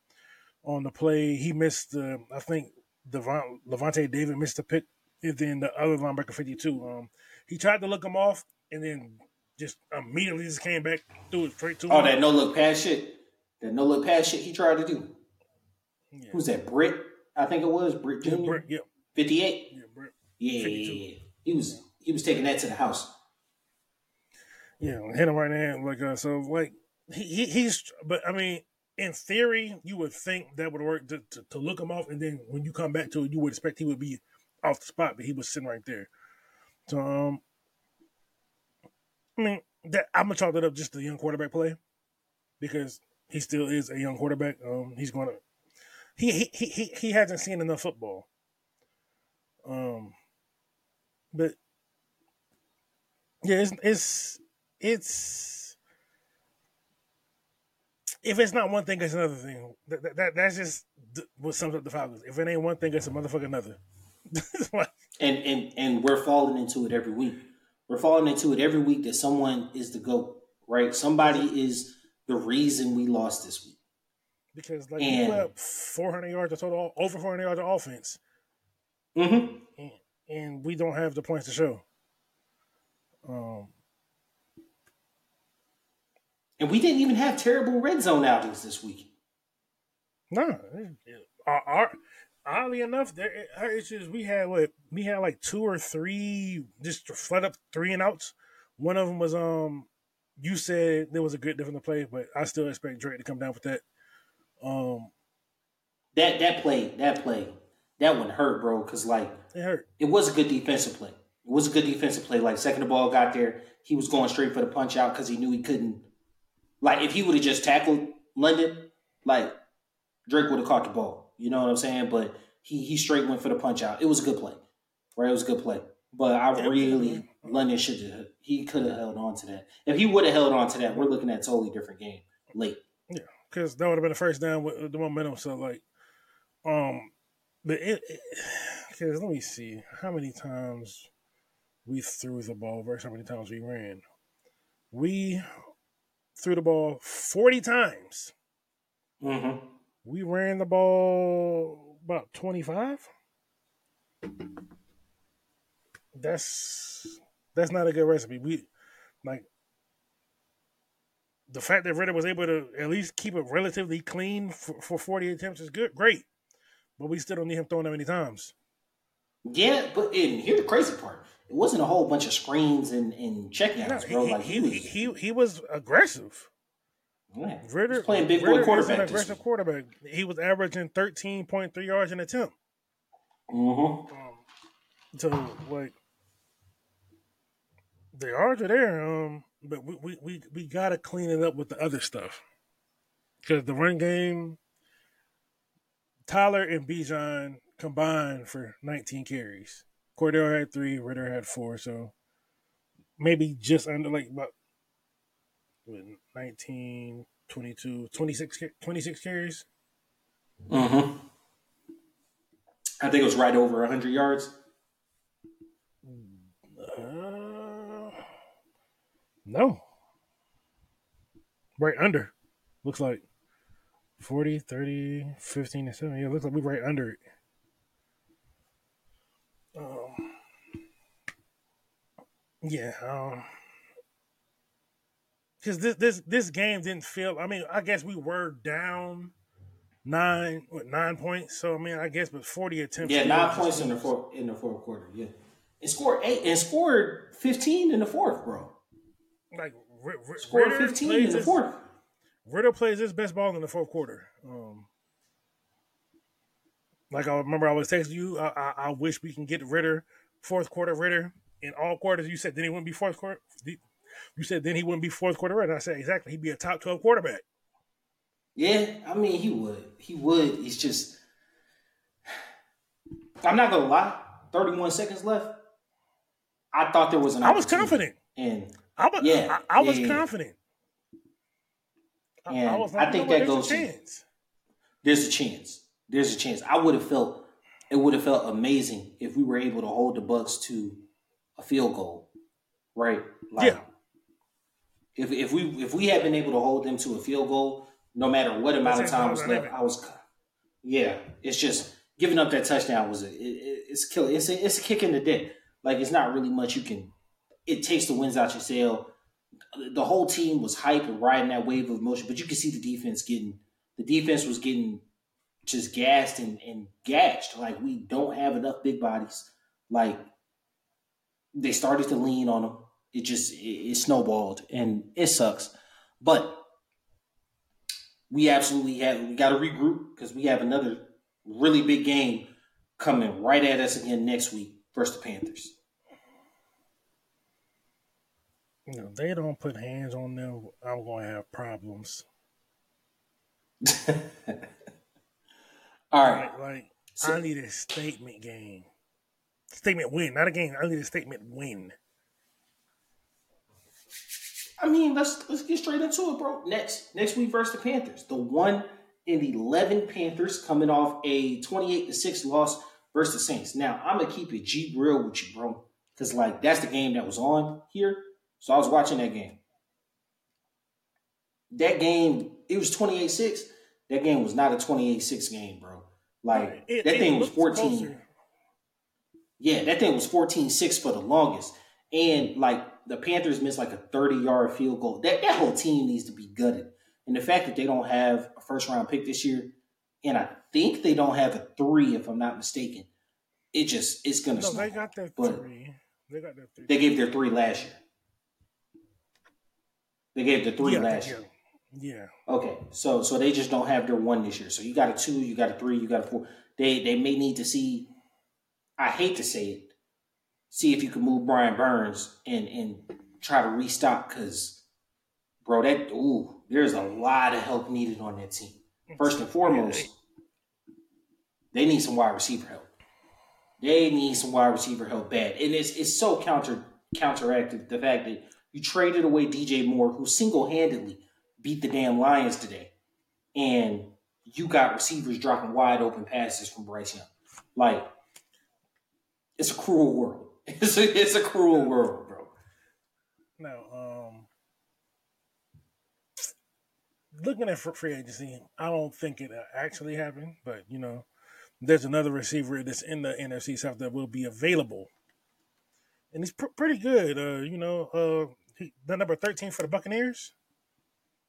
B: on the play he missed the I think Devon, Lavonte David missed the pick, and then the other linebacker fifty two. Um, he tried to look him off, and then just immediately just came back, threw it straight to
A: him. Oh, that no look pass shit. That no look pass shit he tried to do. Yeah. Who's that? Britt? I think it was Britt Jr. Yeah, Britt. Fifty eight. Yeah, Britt. Yeah, 52. he was he was taking that to the house.
B: Yeah, hit him right there. Like uh, so, like he, he he's. But I mean, in theory, you would think that would work to, to, to look him off, and then when you come back to it, you would expect he would be off the spot, but he was sitting right there. So, um, I mean, that I'm gonna chalk that up just the young quarterback play because he still is a young quarterback. Um, he's gonna he he he he hasn't seen enough football. Um, but yeah, it's it's it's if it's not one thing, it's another thing. That, that that's just what sums up the Falcons. If it ain't one thing, it's a motherfucker another.
A: and and and we're falling into it every week. We're falling into it every week that someone is the goat, right? Somebody is the reason we lost this week.
B: Because like and, we put up 400 yards of total, over 400 yards of offense, mm-hmm. and, and, we don't have the points to show. Um,
A: and we didn't even have terrible red zone outings this week.
B: No, our, our oddly enough, there our issues we had what we had like two or three just flat up three and outs. One of them was um you said there was a good different play, but I still expect Drake to come down with that. Um
A: that that play that play that one hurt, bro, because like
B: it hurt.
A: It was a good defensive play. It was a good defensive play. Like second the ball got there, he was going straight for the punch out because he knew he couldn't. Like if he would have just tackled London, like Drake would have caught the ball. You know what I'm saying? But he he straight went for the punch out. It was a good play, right? It was a good play. But I really London should have he could have held on to that. If he would have held on to that, we're looking at a totally different game late.
B: Yeah, because that would have been the first down with the momentum. So like, um, but it because let me see how many times we threw the ball versus how many times we ran. We threw the ball forty times. Mm-hmm. We ran the ball about 25. That's that's not a good recipe. We like the fact that Ridder was able to at least keep it relatively clean for, for 40 attempts is good, great. But we still don't need him throwing that many times.
A: Yeah, but and here's the crazy part. It wasn't a whole bunch of screens and, and checkouts, bro.
B: He,
A: like
B: he, he, was, he, he was aggressive.
A: Yeah. Ridder playing big boy quarterback. An aggressive
B: quarterback. He was averaging thirteen point three yards an attempt. Mm-hmm. Um, so like the yards are there, um, but we, we, we, we gotta clean it up with the other stuff. Because the run game, Tyler and Bijan combined for 19 carries. Cordell had three, Ridder had four, so maybe just under like about 19, 22, 26, 26 carries.
A: Mm-hmm. I think it was right over 100 yards.
B: Uh, no. Right under. Looks like 40, 30, 15, and 7. Yeah, looks like we're right under it. Um, yeah. Um, because this this this game didn't feel. I mean, I guess we were down nine what, nine points. So I mean, I guess but forty attempts.
A: Yeah, nine points in the fourth in the fourth quarter. Yeah, and scored eight and scored fifteen in the fourth, bro.
B: Like R- R-
A: Scored
B: Ridder
A: fifteen in the
B: his-
A: fourth.
B: Ridder plays his best ball in the fourth quarter. Um, like I remember, I was texting you. I, I, I wish we can get Ridder fourth quarter Ridder in all quarters. You said then he wouldn't be fourth quarter. You said then he wouldn't be fourth quarter Ridder. I said exactly. He'd be a top twelve quarterback.
A: Yeah, I mean he would. He would. It's just I'm not gonna lie. 31 seconds left. I thought there was an
B: I was confident.
A: And
B: I was.
A: Yeah,
B: I, I was
A: yeah,
B: confident. I,
A: And
B: was
A: I think
B: "No,
A: that
B: there's a
A: goes to-
B: chance.
A: there's a chance. There's a chance. I would have felt it would have felt amazing if we were able to hold the Bucks to a field goal. Right?
B: Yeah.
A: If if we if we had been able to hold them to a field goal, no matter what amount of time was left, I was yeah. It's just giving up that touchdown was a it, it, it's killing. it's a, it's a kick in the dick. Like it's not really much you can. It takes the winds out your sail. The whole team was hype and riding that wave of emotion, but you can see the defense getting the defense was getting just gassed and, and gashed. Like we don't have enough big bodies. Like they started to lean on them. It just it, it snowballed and it sucks. But we absolutely have we got to regroup because we have another really big game coming right at us again next week versus the Panthers.
B: You know, they don't put hands on them. I'm going to have problems.
A: All right.
B: Like, like
A: So-
B: I need a statement game. Statement win, not a game. I need a statement win.
A: I mean, let's let's get straight into it, bro. Next next week versus the Panthers, the one and eleven Panthers coming off a twenty eight to six loss versus the Saints. Now I'm gonna keep it G real with you, bro, because like that's the game that was on here. So I was watching that game. That game, it was 28-6. That game was not a 28-6 game, bro. Like
B: It-
A: that
B: it
A: thing was 14.
B: closer.
A: Yeah, that thing was 14-6 for the longest. And like the Panthers missed like a 30-yard field goal. That that whole team needs to be gutted. And the fact that they don't have a first round pick this year, and I think they don't have a three, if I'm not mistaken, it just it's gonna
B: No, they got their
A: But-
B: three. They got their three.
A: They gave their three last year. They gave the three
B: yeah,
A: last year.
B: yeah.
A: Okay, so so they just don't have their one this year. So you got a two, you got a three, you got a four. They they may need to see. I hate to say it. See if you can move Brian Burns and and try to restock because, bro, that ooh, there's a lot of help needed on that team. First and foremost, they need some wide receiver help. They need some wide receiver help bad, and it's it's so counter counteracted the fact that you traded away DJ Moore, who single handedly beat the damn Lions today, and you got receivers dropping wide open passes from Bryce Young. Like, it's a cruel world. It's a, it's a cruel world, bro.
B: Now, um, looking at free agency, I don't think it uh, actually happened, but you know, there's another receiver that's in the NFC South that will be available, and he's pr- pretty good. Uh, you know, uh, he, the number thirteen for the Buccaneers.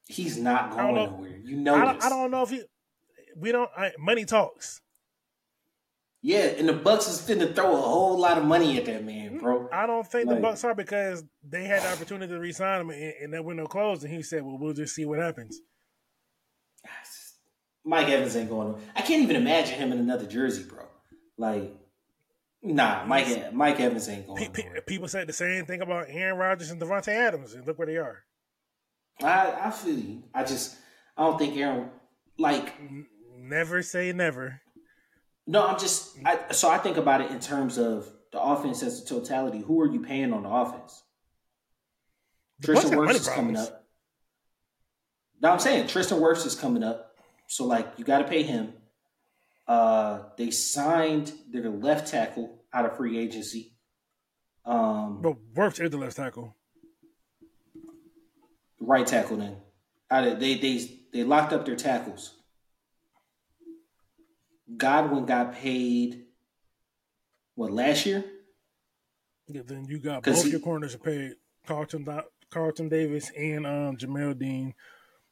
A: He's not going nowhere. You know
B: I don't. I don't know if he. We don't. I, money talks.
A: Yeah, and the Bucks is finna throw a whole lot of money at that man, mm, bro.
B: I don't think the Bucks are because they had the opportunity to resign him, and, and that window closed, and he said, "Well, we'll just see what happens."
A: Mike Evans ain't going. I can't even imagine him in another jersey, bro. Like, nah, Mike Mike Evans ain't going.
B: Pe- pe- people said the same thing about Aaron Rodgers and Davante Adams, and look where they are.
A: I I feel you. I just I don't think Aaron like
B: Never say never.
A: No. I'm just I so I think about it in terms of the offense as a totality. Who are you paying on the offense?
B: The
A: Tristan Wirfs is coming
B: problems.
A: up. No, I'm saying Tristan Wirfs is coming up. So like you got to pay him. Uh, they signed their left tackle out of free agency. Um,
B: But Wirfs is the left tackle.
A: right tackle then. Out of, they they they locked up their tackles. Godwin got paid what last year?
B: Yeah, then you got both
A: he-
B: your corners paid. Carlton Carlton Davis and um, Jamel Dean.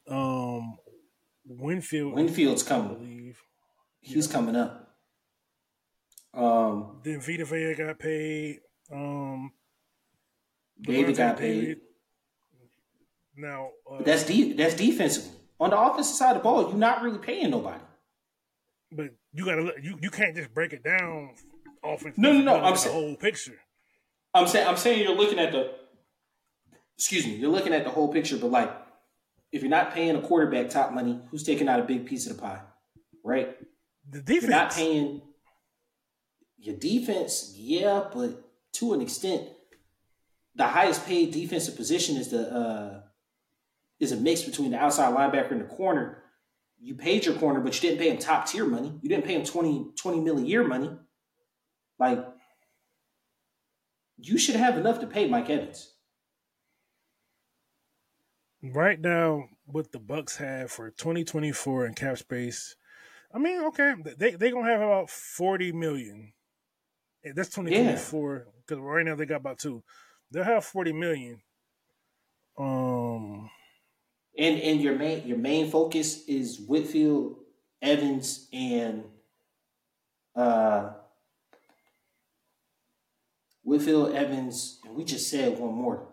B: Um, Winfield,
A: Winfield's
B: I
A: coming.
B: believe.
A: He's coming up. Um,
B: Then Vita Vea got paid. Um,
A: David got paid.
B: David. Now, uh,
A: that's de- that's defensively. On the offensive side of the ball, you're not really paying nobody.
B: But you gotta look- you you can't just break it down. Offense.
A: No, no, no, I'm
B: at the whole picture.
A: I'm saying I'm saying you're looking at the excuse me, you're looking at the whole picture, but like if you're not paying a quarterback top money, who's taking out a big piece of the pie? Right?
B: The defense.
A: You're not paying your defense, yeah, but to an extent, the highest paid defensive position is the uh is a mix between the outside linebacker and the corner. You paid your corner, but you didn't pay him top tier money. You didn't pay him 20, 20 million a year money. Like you should have enough to pay Mike Evans.
B: right now what the Bucks have for 2024 in cap space. I mean, okay, they they gonna have about 40 million. That's 2024 because right now they got about two. They'll have 40 million. Um,
A: And and your main your main focus is Winfield, Evans, and uh Winfield, Evans, and we just said one more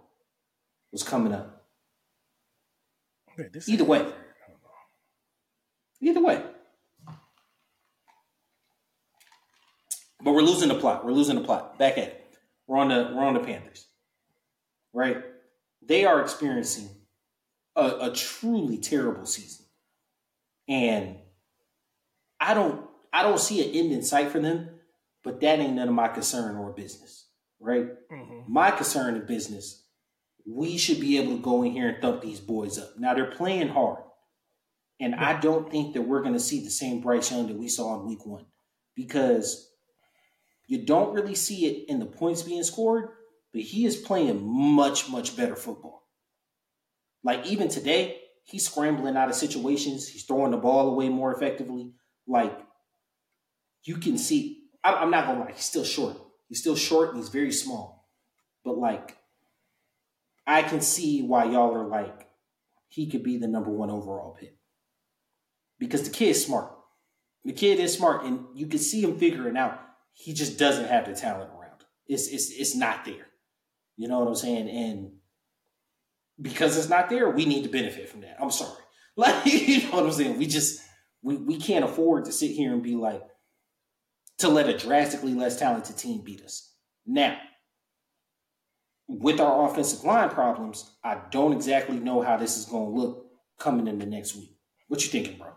A: was coming up.
B: okay,
A: Either way. Either way. But we're losing the plot. We're losing the plot. Back at it. We're on the we're on the Panthers. Right? They are experiencing a, a truly terrible season. And I don't I don't see an end in sight for them, but that ain't none of my concern or business. Right?
B: Mhm.
A: My concern in business, we should be able to go in here and thump these boys up. Now they're playing hard. And I don't think that we're going to see the same Bryce Young that we saw in week one because you don't really see it in the points being scored, but he is playing much, much better football. Like even today, he's scrambling out of situations, he's throwing the ball away more effectively. Like you can see, I'm, not to lie, he's still short. He's still short and he's very small. But like, I can see why y'all are like, he could be the number one overall pick because the kid's smart. The kid is smart, and you can see him figuring out. He just doesn't have the talent around. It's it's it's not there. You know what I'm saying? And because it's not there, we need to benefit from that. I'm sorry. Like you know what I'm saying? We just we we can't afford to sit here and be like to let a drastically less talented team beat us. Now, with our offensive line problems, I don't exactly know how this is going to look coming in the next week. What you thinking, bro?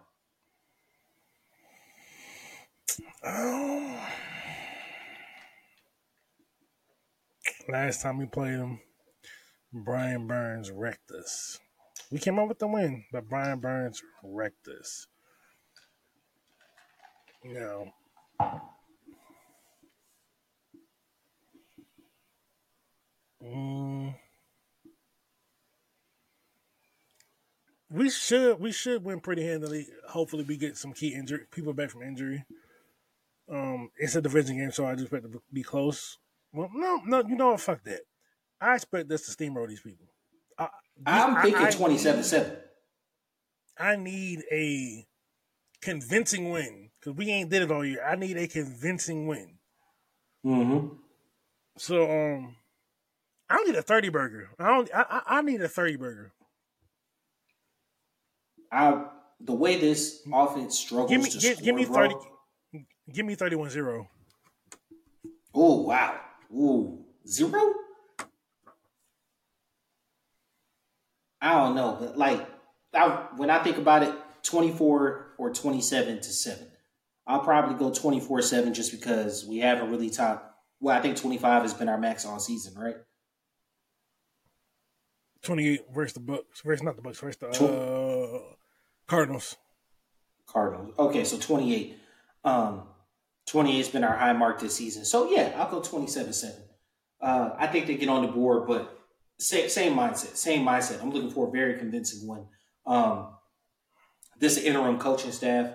B: Um, last time we played him, Brian Burns wrecked us. We came up with the win, but Brian Burns wrecked us. Now, mm, we should we should win pretty handily. Hopefully, we get some key injury people back from injury. Um, it's a division game, so I just expect to be close. Well, no, no, you know what? Fuck that. I expect this to steamroll these people. I,
A: I'm thinking 27 7.
B: I need a convincing win because we ain't did it all year. I need a convincing win.
A: Mm-hmm.
B: So, um, I need a thirty burger. I don't. I, I need a thirty burger.
A: I the way this offense struggles
B: Give me,
A: to
B: give,
A: score,
B: give me
A: bro.
B: thirty. Give me thirty-one zero.
A: Oh wow. Ooh. Zero? I don't know, but like I, when I think about it, 24 or 27 to 7. I'll probably go 24 7 just because we haven't really top. Well, I think 25 has been our max all season, right?
B: Twenty-eight versus the Bucks. Versus not the Bucks. Versus the uh, Cardinals.
A: Cardinals. Okay, so 28. Um, 28 has been our high mark this season. So yeah, I'll go 27 7. Uh, I think they get on the board, but same, same mindset. Same mindset. I'm looking for a very convincing one. Um, this interim coaching staff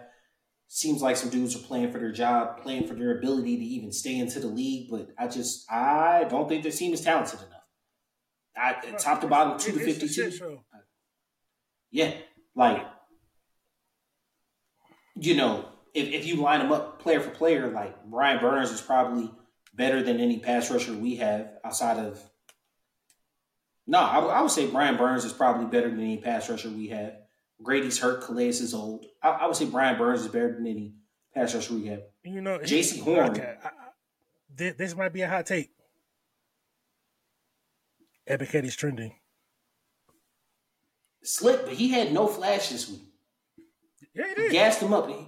A: seems like some dudes are playing for their job, playing for their ability to even stay into the league. But I just, I don't think their team is talented enough. I, top to bottom, two to
B: It- it's a shit
A: 52. Yeah, like you know, if, if you line them up player for player, like Brian Burns is probably better than any pass rusher we have outside of. No, I, I would say Brian Burns is probably better than any pass rusher we have. Grady's hurt. Calais is old. I, I, would say Brian Burns is better than any pass rusher we have.
B: You know,
A: Jaycee Horn.
B: Okay, I, I, this might be a hot take. Ebiketie's trending.
A: Slick, but he had no flash this week.
B: Yeah, he did.
A: We gassed him up. He,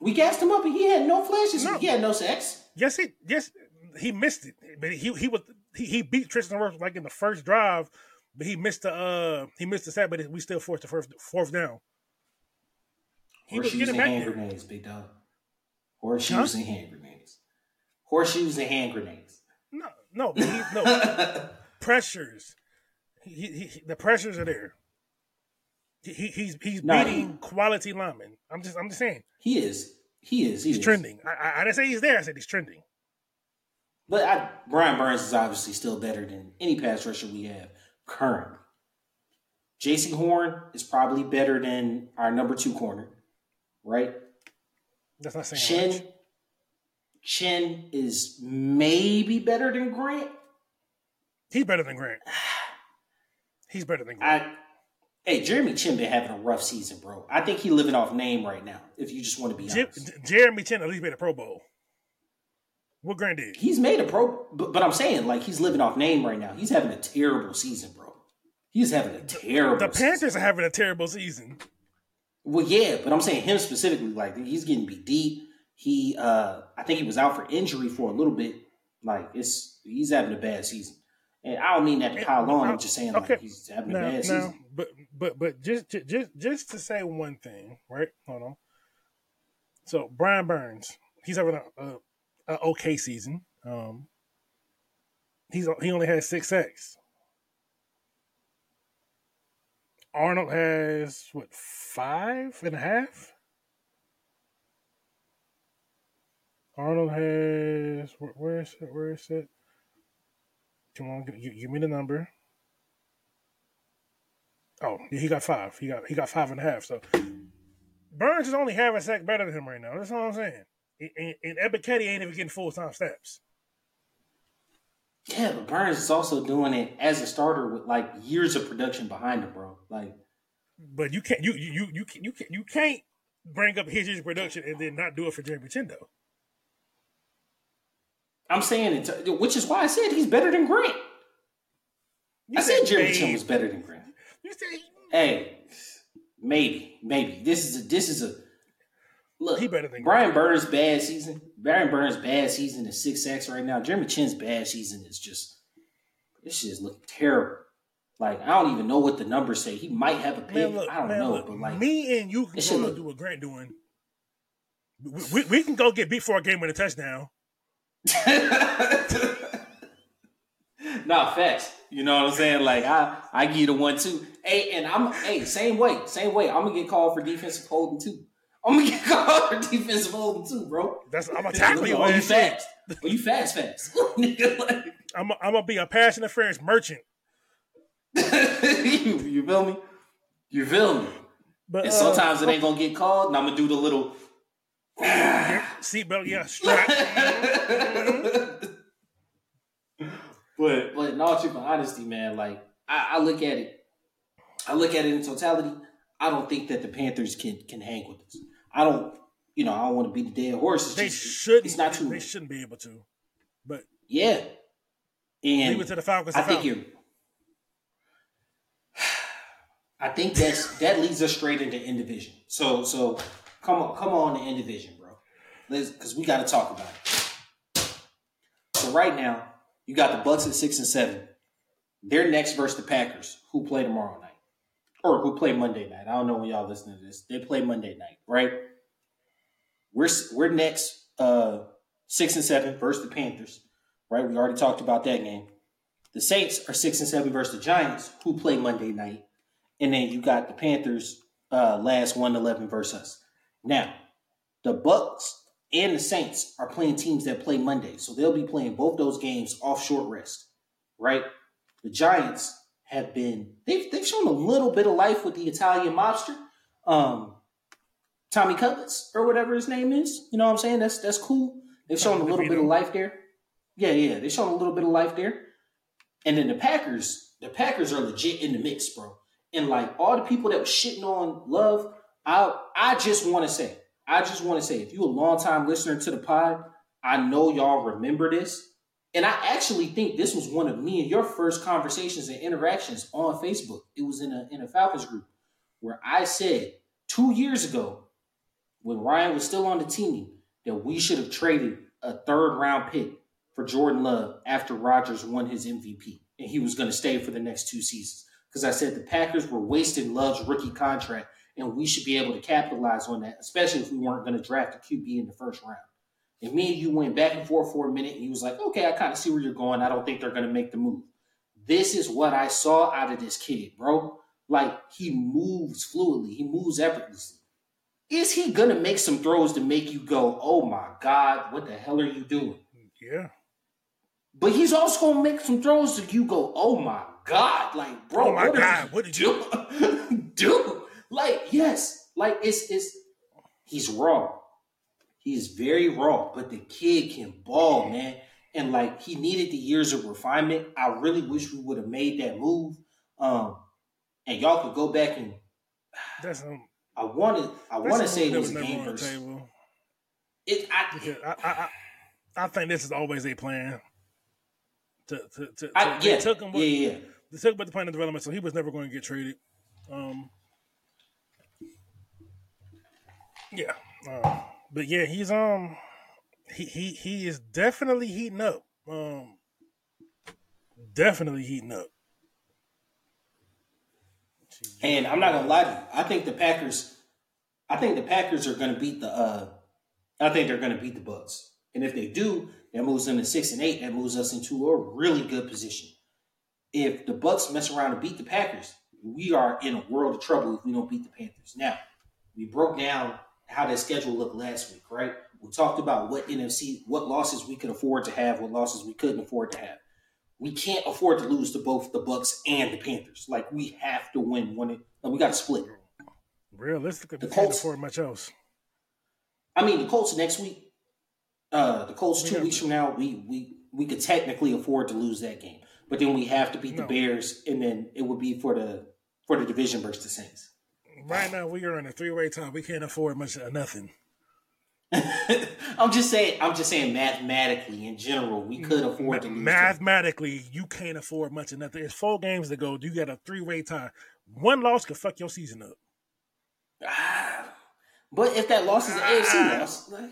A: we gassed him up, and he had no flash this no. week. He had no sex.
B: Yes, he yes he missed it, but he he was he, he beat Tristan Wirfs like in the first drive, but he missed the uh he missed the sack, but we still forced the first fourth down.
A: He Horseshoes was getting and hand there. grenades, big dog. Horseshoes huh? and hand grenades. Horseshoes and hand grenades.
B: No, no, he, no pressures. He, he, the pressures are there. He, he's he's beating quality linemen. I'm just I'm just saying.
A: He is. He is. He
B: he's
A: is.
B: trending. I, I, didn't say he's there. I said he's trending.
A: But I, Brian Burns is obviously still better than any pass rusher we have currently. Jaycee Horn is probably better than our number two corner, right?
B: That's not saying
A: Chinn. Much. Chinn is maybe better than Grant.
B: He's better than Grant. He's better than Grant.
A: I, Hey, Jeremy Chinn been having a rough season, bro. I think he living off name right now. If you just want to be honest,
B: Jeremy Chinn at least made a Pro Bowl. What Grant did?
A: He's made a pro, but, but, I'm saying like he's living off name right now. He's having a terrible season, bro. He's having a terrible.
B: The, the Panthers are having a terrible season.
A: Well, yeah, but I'm saying him specifically. Like he's getting beat deep. He, uh I think he was out for injury for a little bit. Like it's he's having a bad season. And I don't mean that to pile on. I'm just saying okay. like he's having now, a bad season.
B: but but but just just just to say one thing, right? Hold on. So Brian Burns, he's having a, a, a okay season. Um, he's he only has six sacks. Arnold has what five and a half. Arnold has where, where is it? Where is it? Come on, give, give me the number. Oh, he got five. He got he got five and a half. So Burns is only half a sack better than him right now. That's all I'm saying. And, and Ebiketie ain't even getting full time snaps.
A: Yeah, but Burns is also doing it as a starter with like years of production behind him, bro. Like,
B: but you can't you you you you can't you can't bring up his years of production and then not do it for Jeremy Chindo.
A: I'm saying it, which is why I said he's better than Grant. You I said Jeremy Chinn was better than Grant. You say, hey, maybe, maybe this is a this is a look. He better than Brian Burns' bad season. Brian Burns' bad season is six sacks right now. Jeremy Chinn's bad season is just this shit is looking terrible. Like I don't even know what the numbers say. He might have a pick. Man, look, I don't man, know, look, but like
B: me and you can go do what Grant doing. We, we, we, can go get beat for a game with a touchdown.
A: nah, facts. You know what I'm saying? Like I, I give you the one too. Hey, and I'm hey, same way, same way. I'm gonna get called for defensive holding too. I'm gonna get called for defensive holding too, bro.
B: That's I'm gonna tackle you.
A: Oh, you fast? Oh, you fast, fast?
B: I'm a, I'm gonna be a pass interference merchant.
A: you, you feel me? You feel me? But and uh, sometimes it ain't gonna get called, and I'm gonna do the little
B: Seatbelt, yeah, strap.
A: but but in all truth and honesty, man, like I, I, look at it, I look at it in totality. I don't think that the Panthers can can hang with us. I don't, you know, I don't want to be the dead horse. It's
B: they
A: just,
B: should. It's not too. They shouldn't be able to. But
A: yeah, and
B: leave it to the Falcons. I
A: think you're. I think that's that leads us straight into in division. So so Come on, come on, the end division, bro. Because we got to talk about it. So right now, you got the Bucks at six and seven. They're next versus the Packers, who play tomorrow night, or who play Monday night. I don't know when y'all listen to this. They play Monday night, right? We're we're next, uh, six and seven versus the Panthers, right? We already talked about that game. The Saints are six and seven versus the Giants, who play Monday night, and then you got the Panthers uh, last one eleven versus us. Now, the Bucks and the Saints are playing teams that play Monday, so they'll be playing both those games off short rest, right? The Giants have been they've they've shown a little bit of life with the Italian mobster, um, Tommy Cutlets or whatever his name is. You know what I'm saying? That's that's cool. They've shown a little bit of life there. Yeah, yeah, they've shown a little bit of life there. And then the Packers, the Packers are legit in the mix, bro. And like all the people that were shitting on Love, I I just want to say, I just want to say, if you a long time listener to the pod, I know y'all remember this. And I actually think this was one of me and your first conversations and interactions on Facebook. It was in a in a Falcons group where I said two years ago, when Ryan was still on the team, that we should have traded a third round pick for Jordan Love after Rodgers won his MVP and he was going to stay for the next two seasons. Because I said the Packers were wasting Love's rookie contract and we should be able to capitalize on that, especially if we weren't going to draft a QB in the first round. And me and you went back and forth for a minute, and he was like, okay, I kind of see where you're going. I don't think they're going to make the move. This is what I saw out of this kid, bro. Like, he moves fluidly, he moves effortlessly. Is he going to make some throws to make you go, oh my God, what the hell are you doing?
B: Yeah.
A: But he's also going to make some throws to you go, oh my God, like, bro,
B: Oh my
A: what
B: God, what did you
A: do? do? Like, yes, like it's it's he's raw. He's very raw, but the kid can ball, man. And like he needed the years of refinement. I really wish we would have made that move. Um, and y'all could go back and
B: That's um,
A: I wanted I want to say it was a game
B: on the
A: versus
B: table.
A: it. I,
B: Because I, I, I, I think this is always a plan. To, to, to, to- they
A: yeah,
B: took him
A: yeah,
B: with,
A: yeah.
B: they took with the plan of development, so he was never going to get traded. Um, yeah, uh, but yeah, he's um, he he he is definitely heating up. Um, definitely heating up.
A: And I'm not gonna lie to you. I think the Packers. I think the Packers are gonna beat the. uh I think they're gonna beat the Bucks. And if they do, that moves them to six and eight. That moves us into a really good position. If the Bucks mess around and beat the Packers, we are in a world of trouble if we don't beat the Panthers. Now, we broke down how that schedule looked last week, right? We talked about what NFC, what losses we could afford to have, what losses we couldn't afford to have. We can't afford to lose to both the Bucks and the Panthers. Like we have to win one. Like, we got to split.
B: Realistically,
A: The
B: we can't
A: Colts-
B: afford much else.
A: I mean, the Colts next week. Uh, the Colts two
B: Yeah.
A: weeks from now, we we we could technically afford to lose that game, but then we have to beat the Bears, and then it would be for the for the division versus the Saints.
B: Right now, we are in a three-way tie. We can't afford much of nothing.
A: I'm just saying. I'm just saying. Mathematically, in general, we could afford to them.
B: Mathematically, you can't afford much of nothing. It's four games to go. You got a three-way tie. One loss could fuck your season up.
A: Ah. But if that loss is an AFC loss, like,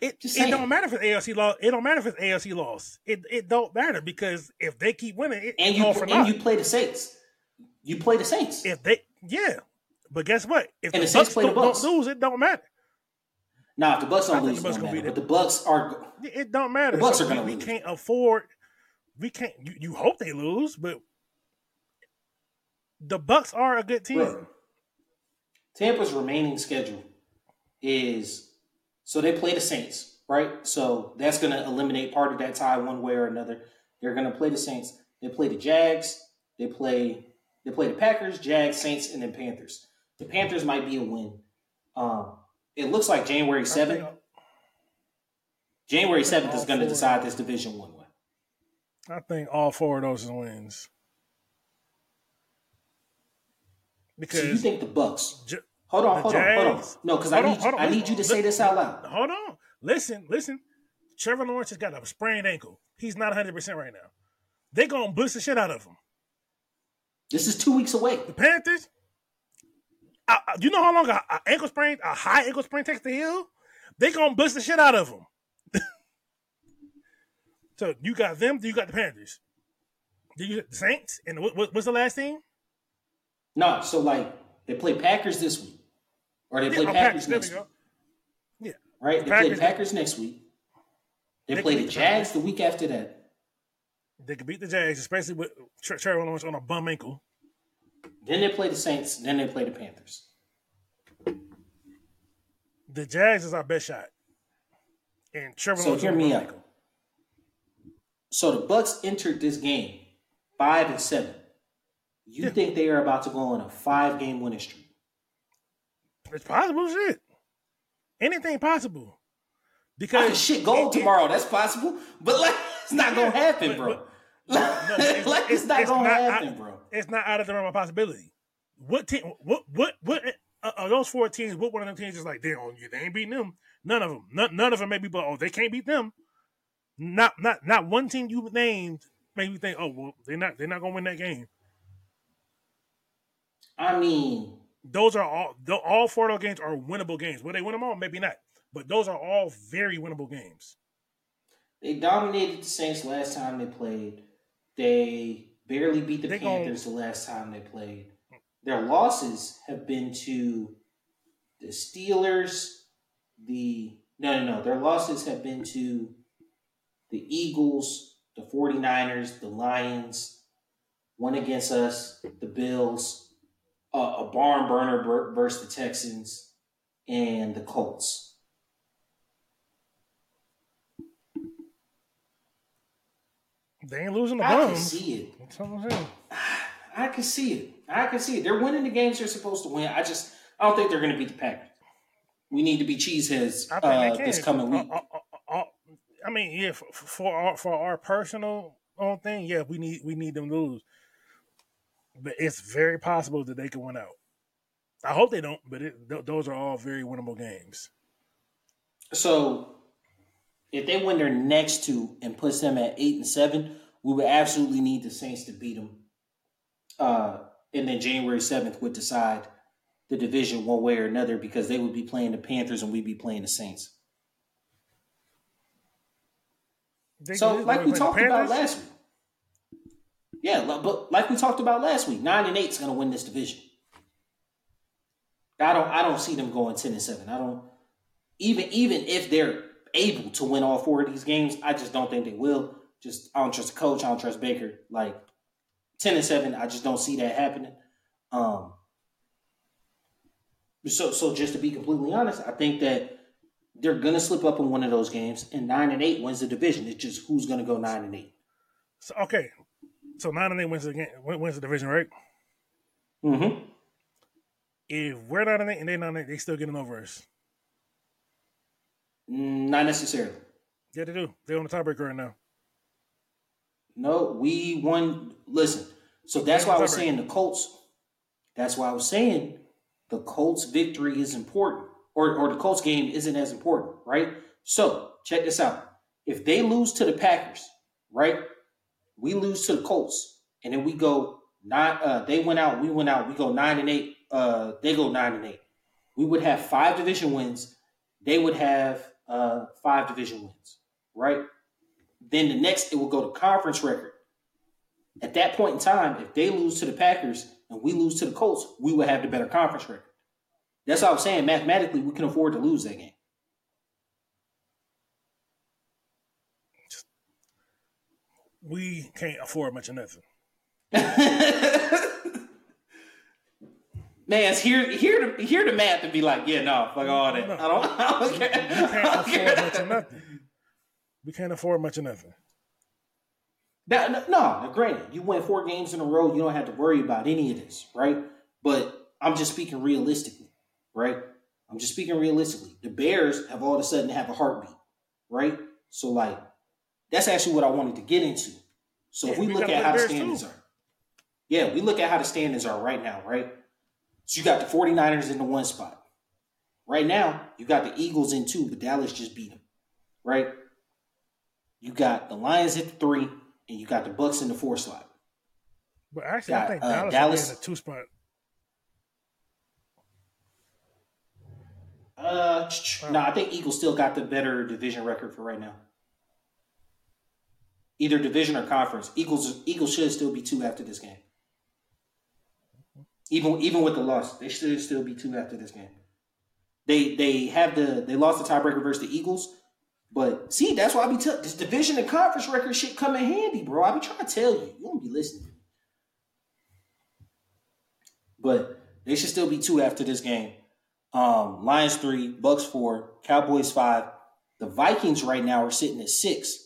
B: It,
A: Just
B: it don't matter if it's AFC loss. It don't matter if it's AFC loss. It it don't matter because if they keep winning, it,
A: and you
B: all for
A: and
B: naught.
A: you play the Saints, you play the Saints.
B: If they yeah, but guess what? If
A: And
B: the
A: the Saints
B: Bucks
A: play
B: don't, don't lose, it don't matter.
A: Now, if the Bucks don't lose,
B: the
A: it
B: Bucks
A: matter. But the Bucks are.
B: It don't matter.
A: The Bucks
B: So
A: are gonna
B: we, we
A: lose.
B: can't afford. We can't. You, you hope they lose, but the Bucks are a good team.
A: Bro, Tampa's remaining schedule is so they play the Saints, right? So that's going to eliminate part of that tie one way or another. They're going to play the Saints. They play the Jags. They play they play the Packers, Jags, Saints, and then Panthers. The Panthers might be a win. Um, it looks like January seventh. January seventh is going to decide this division one way.
B: I think all four of those is wins because
A: So you think the Bucks?
B: J-
A: Hold on, hold on, hold on. No, because I need
B: on,
A: I need you to say this out loud.
B: Hold on. Listen, listen. Trevor Lawrence has got a sprained ankle. He's not 100% right now. They're going to boost the shit out of him.
A: This is two weeks away.
B: The Panthers, uh, you know how long a, a ankle sprain, a high ankle sprain takes to heal? They're going to boost the shit out of them. so you got them, do you got the Panthers. Then you the Saints, and what, what, what's the last team?
A: No, so like they play Packers this week, or they play
B: oh,
A: Packers
B: we
A: next week,
B: Yeah.
A: right?
B: The
A: They
B: Packers-
A: play Packers next week. They
B: They
A: play the Jags the week after that.
B: They could beat the Jags, especially with Tre- Trevor Lawrence on a bum ankle.
A: Then they play the Saints. Then they play the Panthers.
B: The Jags is our best shot. And Trevor
A: So hear me out. So the Bucks entered this game five and seven. You
B: Yeah.
A: think they are about to go on a five game winning streak?
B: It's possible shit. Anything possible.
A: Because shit gold it, tomorrow. That's possible, but like it's not gonna happen, bro. No, it's,
B: like it's, it's not it's gonna not happen, out, bro. It's not out of the realm of possibility. What team? What what what? Uh, those four teams, what one of them teams is like they on you? They ain't beating them. None of them. None, none of them maybe, but oh, they can't beat them. Not not not one team you named made me think, oh well, they're not they're not gonna win that game.
A: I mean,
B: those are all all four of those games are winnable games. Will they win them all? Maybe not, but those are all very winnable games.
A: They dominated the Saints last time they played. They barely beat the they Panthers gonna, the last time they played. Their losses have been to the Steelers, the no no no. Their losses have been to the Eagles, the 49ers, the Lions, one against us, the Bills, uh, a barn burner versus the Texans, and the Colts.
B: They ain't losing the I. I can
A: see it. I can see it. I can see it. They're winning the games they're supposed to win. I just I don't think they're going to beat the Packers. We need to be cheeseheads uh, this coming week. Uh, uh,
B: uh, I mean, yeah, for, for our for our personal own thing, yeah, we need we need them to lose. But it's very possible that they can win out. I hope they don't, but it, th- those are all very winnable games.
A: So, if they win their next two and puts them at eight and seven, we would absolutely need the Saints to beat them. Uh, and then January seventh would decide the division one way or another because they would be playing the Panthers and we'd be playing the Saints. They so, like we talked about last week. Yeah, but like we talked about last week, nine and eight is going to win this division. I don't. I don't see them going ten and seven. I don't. Even even if they're able to win all four of these games, I just don't think they will. Just I don't trust the coach. I don't trust Baker. Like ten and seven, I just don't see that happening. Um. So so just to be completely honest, I think that they're gonna slip up in one of those games, and nine and eight wins the division. It's just who's gonna go nine and eight.
B: So okay, so nine and eight wins the game, wins the division, right?
A: Mm-hmm.
B: If we're nine and eight and they're nine and eight, they still getting over us.
A: Mm, not necessarily.
B: Yeah, they do. They're on the tiebreaker right now.
A: No, we won. Listen, so that's why I was saying the Colts. That's why I was saying the Colts victory is important, or or the Colts game isn't as important, right? So check this out. If they lose to the Packers, right? we lose to the Colts, and then we go nine. Uh, they went out, we went out. We go nine and eight. Uh, they go nine and eight. We would have five division wins. They would have uh, five division wins, right? Then the next, it will go to conference record. At that point in time, if they lose to the Packers and we lose to the Colts, we will have the better conference record. That's what I'm saying. Mathematically, we can afford to lose that game.
B: we can't afford much of nothing.
A: Man, it's here, here, to hear the math and be like, yeah, no, fuck all that. No. I don't, I don't care.
B: Can't afford much of nothing. We can't afford much of nothing.
A: That, no, no, granted, you win four games in a row, you don't have to worry about any of this, right? But I'm just speaking realistically, right? I'm just speaking realistically. The Bears have all of a sudden have a heartbeat, right? So like that's actually what I wanted to get into. So yeah, if we, we look at how the standings too. are, yeah, we look at how the standings are right now, right? So you got the 49ers in the one spot. Right now, you got the Eagles in two, but Dallas just beat them, right? You got the Lions at the three, and you got the Bucks in the four slot.
B: But actually, got, I think uh, Dallas, in the two spot.
A: Uh, no, I think Eagles still got the better division record for right now either division or conference. Eagles Eagles should still be two after this game. Even even with the loss, they should still be two after this game. They they have the they lost the tiebreaker versus the Eagles, but see that's why I be t- this division and conference record shit come in handy, bro. I be trying to tell you, you don't be listening. But they should still be two after this game. Um, Lions three, Bucks four, Cowboys five. The Vikings right now are sitting at six.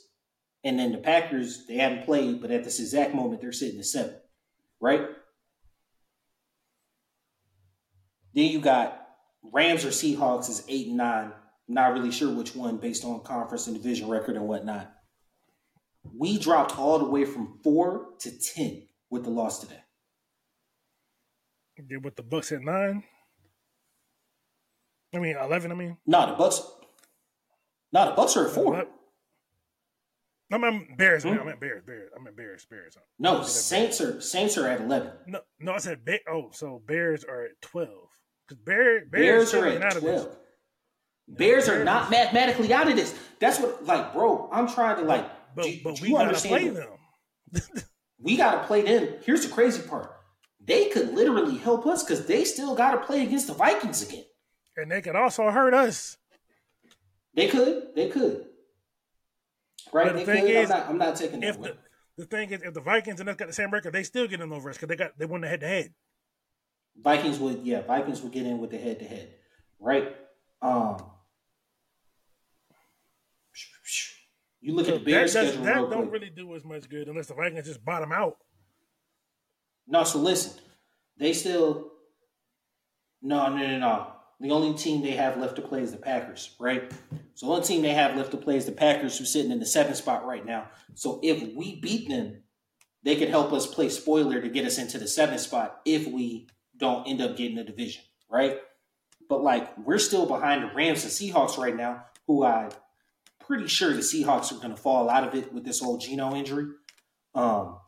A: And then the Packers, they haven't played, but at this exact moment, they're sitting at seven, right? Then you got Rams or Seahawks is eight and nine. Not really sure which one based on conference and division record and whatnot. We dropped all the way from four to ten with the loss today.
B: Did with the Bucks at nine? I mean eleven. I mean,
A: no, the Bucks. No, the Bucks are at four.
B: I mean Bears. Hmm? I meant Bears. Bears. I meant Bears. Bears.
A: No, Saints are Saints are at eleven.
B: No, no, I said ba- oh, so Bears are at twelve. Because Bear,
A: Bears, Bears are at twelve. Bears, are not mathematically out of this. That's what, like, bro. I'm trying to like.
B: But, do, but do we gotta play them.
A: we gotta play them. Here's the crazy part: they could literally help us because they still gotta play against the Vikings again,
B: and they could also hurt us.
A: They could. They could. Right. the thing could. is, I'm not, I'm not taking
B: if the, the thing is, if the Vikings and us got the same record, they still get in over us because they got they won the head to head.
A: Vikings would, yeah, Vikings would get in with the head to head, right? Um, you look so at the Bears that, schedule. That
B: don't
A: quick.
B: really do as much good unless the Vikings just bottom out.
A: No, so listen, they still. No, no, no, no. The only team they have left to play is the Packers, right? So the only team they have left to play is the Packers, who's sitting in the seventh spot right now. So if we beat them, they could help us play spoiler to get us into the seventh spot if we don't end up getting the division, right? But like we're still behind the Rams and Seahawks right now, who I pretty sure the Seahawks are going to fall out of it with this old Geno injury. Um,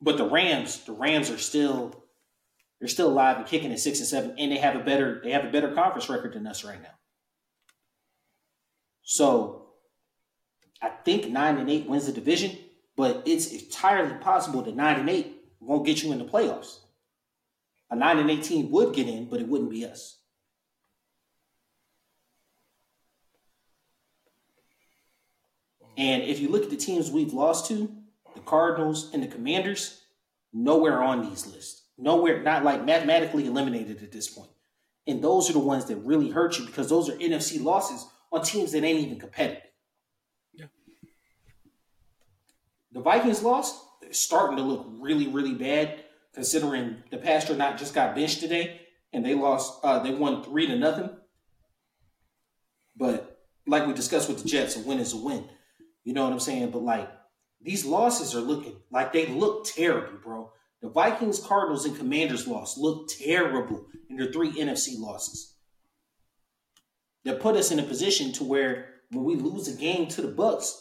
A: but the Rams, the Rams are still they're still alive and kicking at six and seven, and they have a better they have a better conference record than us right now. So I think nine and eight wins the division, but it's entirely possible that nine and eight won't get you in the playoffs. A nine and eight team would get in, but it wouldn't be us. And if you look at the teams we've lost to, the Cardinals and the Commanders, nowhere on these lists. Nowhere, not like mathematically eliminated at this point. And those are the ones that really hurt you because those are NFC losses on teams that ain't even competitive. Yeah. The Vikings lost, they're starting to look really, really bad considering the Passtronaut just got benched today and they lost, uh, they won three to nothing. But like we discussed with the Jets, a win is a win. You know what I'm saying? But like these losses are looking like they look terrible, bro. The Vikings, Cardinals, and Commanders loss look terrible in their three NFC losses. That put us in a position to where when we lose a game to the Bucs,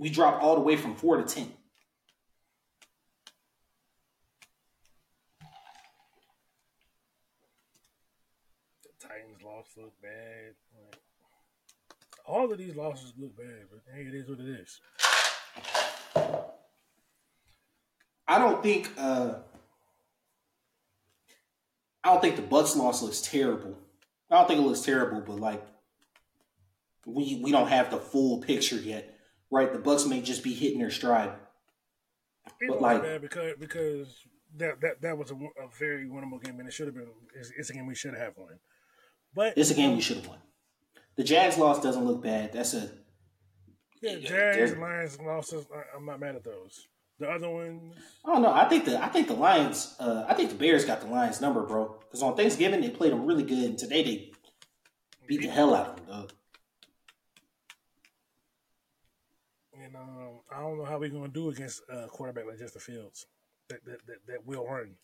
A: we drop all the way from four to ten.
B: The Titans loss look bad. All of these losses look bad, but hey, it is what it is.
A: I don't think uh I don't think the Bucs loss looks terrible. I don't think it looks terrible, but like we we don't have the full picture yet, right? The Bucs may just be hitting their stride.
B: It but like bad because because that that that was a, a very winnable game, and it should have been. It's, it's, a game we should have won. But
A: it's a game we should have won. The Jags loss doesn't look bad. That's a
B: yeah. Jags, Lions losses. I'm not mad at those. The other ones.
A: Oh no, I think the I think the Lions. Uh, I think the Bears got the Lions number, bro. Because on Thanksgiving they played them really good, and today they beat the hell out of them, dog.
B: And um, I don't know how we're gonna do against a quarterback like Justin Fields that that, that, that will run.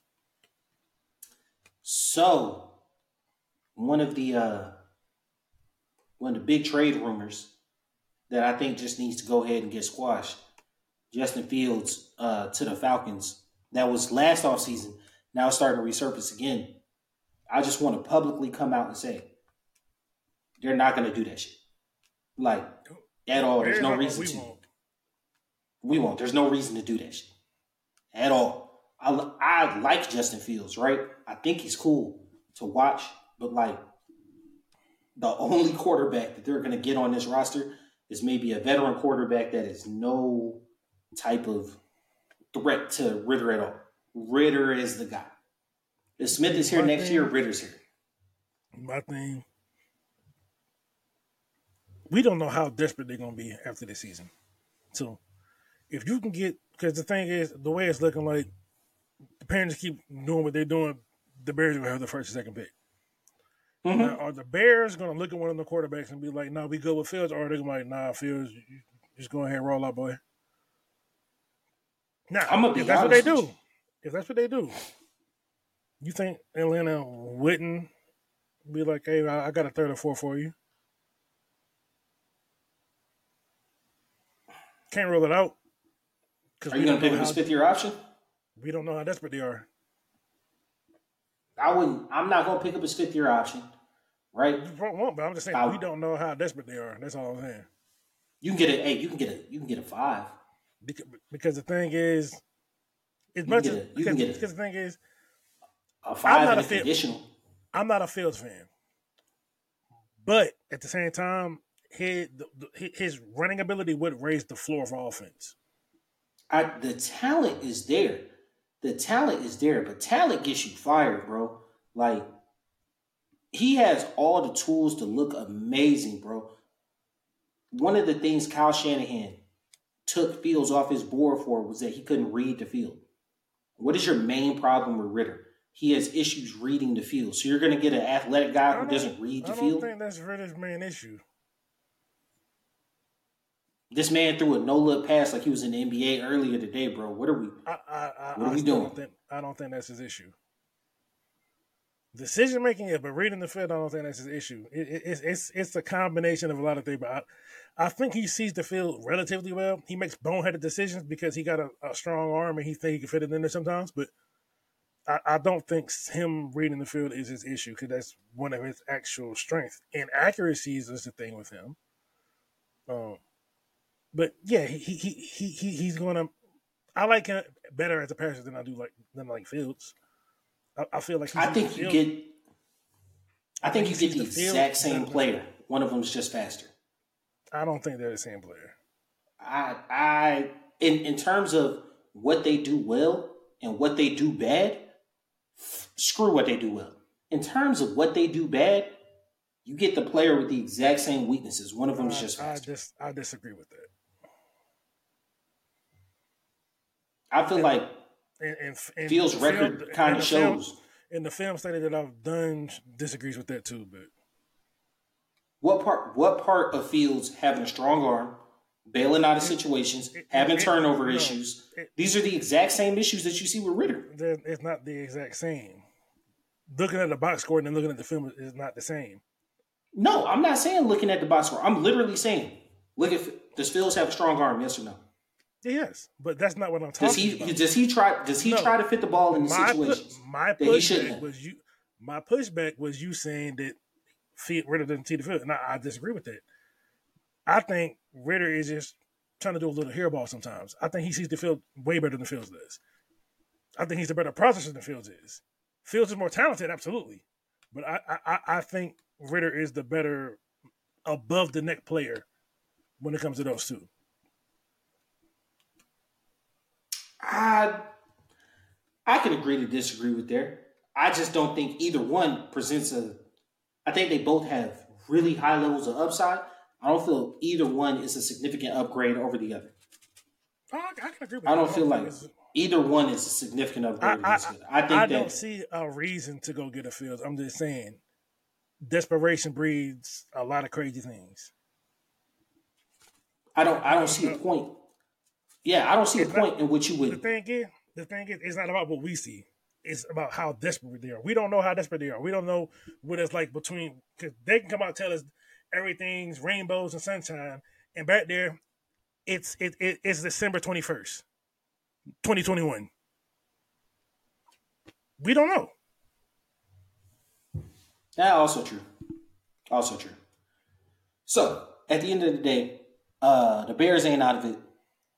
A: So one of the uh, one of the big trade rumors that I think just needs to go ahead and get squashed. Justin Fields uh, to the Falcons. That was last off season. Now it's starting to resurface again. I just want to publicly come out and say they're not going to do that shit. Like at all. There's no reason to. We won't. There's no reason to do that shit at all. I, I like Justin Fields, right? I think he's cool to watch. But like the only quarterback that they're going to get on this roster is maybe a veteran quarterback that is no type of threat to Ridder at all. Ridder is the guy. If Smith is here my next thing, year, Ridder's here.
B: My thing, we don't know how desperate they're going to be after this season. So if you can get, because the thing is, the way it's looking like, the Panthers keep doing what they're doing, the Bears will have the first and second pick. Mm-hmm. Now, are the Bears going to look at one of the quarterbacks and be like, "No, nah, we go with Fields," or are they going to be like, "Nah, Fields, just go ahead and roll out, boy"? Now, I'm gonna be if that's what they do, if that's what they do, you think Atlanta wouldn't be like, "Hey, I got a third or four for you"? Can't rule it out.
A: Are you going to pick up his fifth year option?
B: We don't know how desperate they are.
A: I wouldn't. I'm not going to pick up his fifth year option, right?
B: You won't, but I'm just saying I, we don't know how desperate they are. That's all I'm saying.
A: You can get a. Hey, you can get a. You can get a five.
B: Because, because the thing is, as much as because, because the thing is,
A: a five I'm not a Field, conditional.
B: I'm not a Fields fan, but at the same time, his his running ability would raise the floor of offense.
A: I, the talent is there. The talent is there, but talent gets you fired, bro. Like he has all the tools to look amazing, bro. One of the things Kyle Shanahan took Fields off his board for was that he couldn't read the field. What is your main problem with Ridder? He has issues reading the field. So you're going to get an athletic guy who doesn't read the field.
B: I don't think that's Ridder's main issue.
A: This man threw a no look pass like he was in the NBA earlier today, bro. What are we?
B: I, I, I, what are we doing? Don't think, I don't think that's his issue. Decision making, yeah, but reading the field, I don't think that's his issue. It, it, it's it's it's a combination of a lot of things. But I, I think he sees the field relatively well. He makes boneheaded decisions because he got a, a strong arm and he think he can fit it in there sometimes. But I, I don't think him reading the field is his issue because that's one of his actual strengths. And accuracies is the thing with him. Um, but yeah, he he he, he he's gonna. I like him better as a passer than I do like than like Fields. I, I feel like
A: I think you field. get. I think you get the, the exact same player. One of them is just faster.
B: I don't think they're the same player.
A: I I in in terms of what they do well and what they do bad, screw what they do well. In terms of what they do bad, you get the player with the exact same weaknesses. One of them is just faster.
B: I just I disagree with that.
A: I feel and, like and, and, and Fields' record kind of shows.
B: Film, and the film study that I've done disagrees with that too. But
A: what part? What part of Fields having a strong arm, bailing out of situations, it, having it, turnover it, issues? No, these are the exact same issues that you see with Ridder.
B: It's not the exact same. Looking at the box score and then looking at the film is not the same.
A: No, I'm not saying looking at the box score. I'm literally saying, look at does Fields have a strong arm? Yes or no?
B: Yes, but that's not what I'm talking
A: does he,
B: about.
A: Does he try? Does he no. try to fit the ball in the my situation?
B: my pushback was you. My pushback was you saying that Ridder doesn't see the field, and I, I, disagree with that. I think Ridder is just trying to do a little hairball sometimes. I think he sees the field way better than Fields does. I think he's a better processor than Fields is. Fields is more talented, absolutely, but I I, I think Ridder is the better above the neck player when it comes to those two.
A: I I can agree to disagree with there. I just don't think either one presents a. I think they both have really high levels of upside. I don't feel either one is a significant upgrade over the other.
B: I, I can agree with
A: I don't that. feel like either one is a significant upgrade. I, I,
B: I think I don't see a reason to go get a Fields. I'm just saying, desperation breeds a lot of crazy things.
A: I don't. I don't see a uh, point yeah, I don't see it's a point not, in which you would.
B: The thing is, the thing is, it's not about what we see. It's about how desperate they are. We don't know how desperate they are. We don't know what it's like between because they can come out and tell us everything's rainbows and sunshine, and back there, it's it, it it's December twenty first, twenty twenty one. We don't know.
A: That also true. Also true. So at the end of the day, uh, the Bears ain't out of it.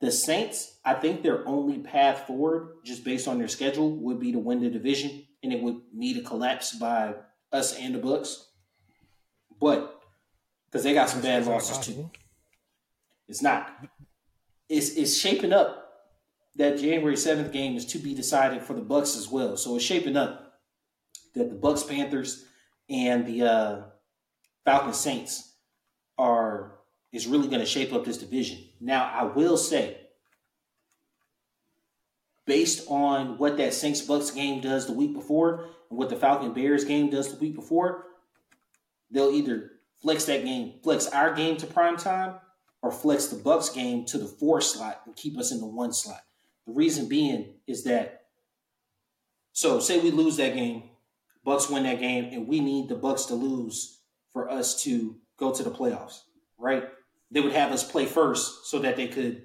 A: The Saints, I think their only path forward, just based on their schedule, would be to win the division, and it would need a collapse by us and the Bucs. But because they got some bad losses too, it's not. It's it's shaping up that January seventh game is to be decided for the Bucs as well. So it's shaping up that the Bucs, Panthers, and the uh, Falcons Saints are is really going to shape up this division. Now, I will say, based on what that Saints Bucs game does the week before and what the Falcon Bears game does the week before, they'll either flex that game, flex our game to prime time, or flex the Bucs game to the four slot and keep us in the one slot. The reason being is that so say we lose that game, Bucs win that game, and we need the Bucs to lose for us to go to the playoffs, right? They would have us play first so that they could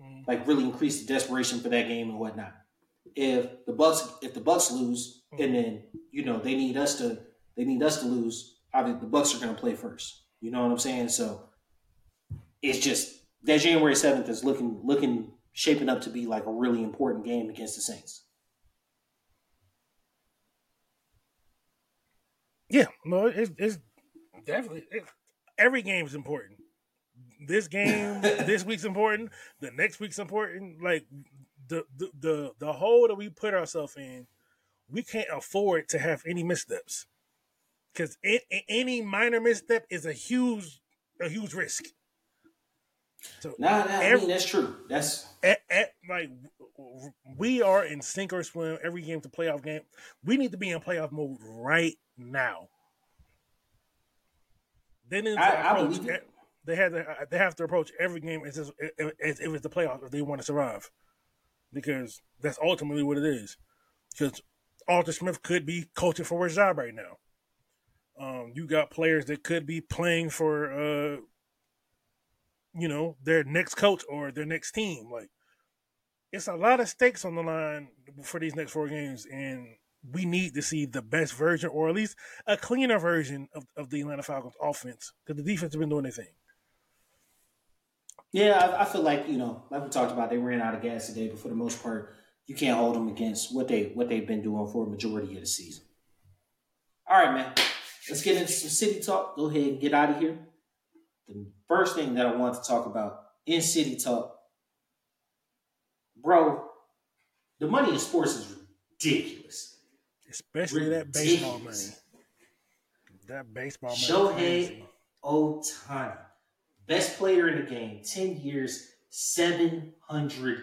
A: mm. like really increase the desperation for that game and whatnot. If the Bucs if the Bucs lose mm. and then you know they need us to they need us to lose, obviously the Bucs are going to play first. You know what I'm saying? So it's just that January seventh is looking looking shaping up to be like a really important game against the Saints.
B: Yeah, no, it's, it's definitely it, every game is important. This game, this week's important. The next week's important. Like the, the the the hole that we put ourselves in, we can't afford to have any missteps because any minor misstep is a huge a huge risk.
A: So nah, nah every, I mean that's true. That's
B: at, at, like we are in sink or swim every game to playoff game. We need to be in playoff mode right now. Need to I, approach. I oh, they have to. They have to approach every game as, as, as if it's the playoffs if they want to survive, because that's ultimately what it is. Because Arthur Smith could be coaching for his job right now. Um, you got players that could be playing for uh, you know, their next coach or their next team. Like, it's a lot of stakes on the line for these next four games, and we need to see the best version, or at least a cleaner version of, of the Atlanta Falcons offense, because the defense has been doing their thing.
A: Yeah, I, I, feel like you know, like we talked about, they ran out of gas today, but for the most part, you can't hold them against what they what they've been doing for a majority of the season. All right, man. Let's get into some city talk. Go ahead and get out of here the first thing that I want to talk about in City Talk, bro, the money in sports is ridiculous.
B: Especially ridiculous. that baseball money. That baseball money.
A: Shohei Ohtani, best player in the game, 10 years, $700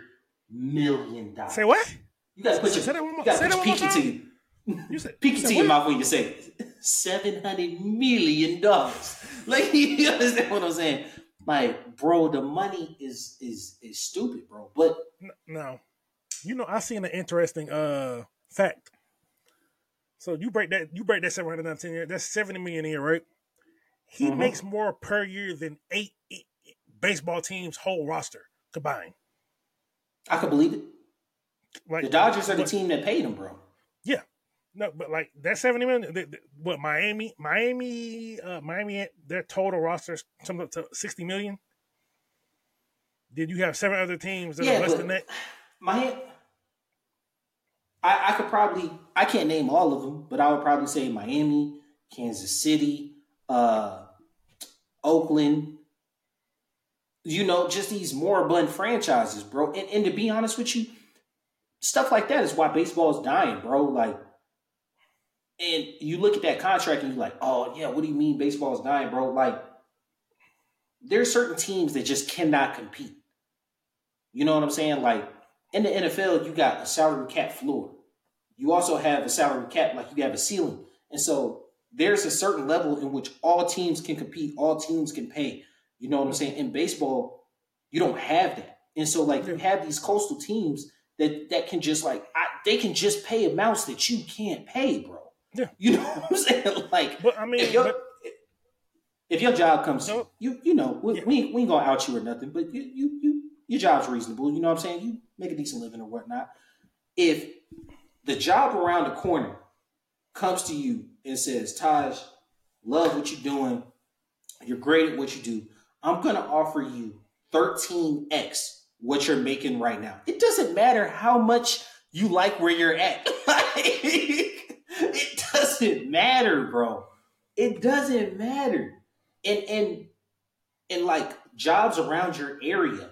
A: million.
B: Say what?
A: You gotta put your, say that one more, you gotta put pinky to you. You said, to your mouth when you say it. Seven hundred million dollars. Like you understand what I'm saying? Like, bro, the money is is is stupid, bro. But
B: no, you know, I seen an interesting uh fact. So you break that you break that seven hundred nineteen year. That's seventy million a year, right? He mm-hmm. makes more per year than eight, eight baseball teams' whole roster combined.
A: I could believe it. Like the Dodgers are the team that paid him, bro.
B: Yeah, no, but like that seventy million. The, the, what Miami, Miami, uh, Miami, their total roster something up to sixty million. Did you have seven other teams that yeah, are less than that?
A: Miami. I, I could probably I can't name all of them, but I would probably say Miami, Kansas City, uh, Oakland. You know, just these more abundant franchises, bro. And, and to be honest with you, stuff like that is why baseball is dying, bro. Like and you look at that contract and you're like, oh yeah, what do you mean baseball is dying, bro? Like, there's certain teams that just cannot compete. You know what I'm saying? Like in the NFL, you got a salary cap floor. You also have a salary cap, like you have a ceiling. And so there's a certain level in which all teams can compete, all teams can pay. You know what I'm saying? In baseball, you don't have that. And so like you have these coastal teams that that can just like I, they can just pay amounts that you can't pay, bro. Yeah. You know what I'm saying? Like,
B: but I mean,
A: if your, but, if your job comes, no, you you know, we, yeah. we, we ain't gonna out you or nothing, but you you you your job's reasonable. You know what I'm saying? You make a decent living or whatnot. If the job around the corner comes to you and says, Taj, love what you're doing. You're great at what you do. I'm gonna offer you 13x what you're making right now. It doesn't matter how much you like where you're at. it doesn't matter, bro. It doesn't matter. And and and like jobs around your area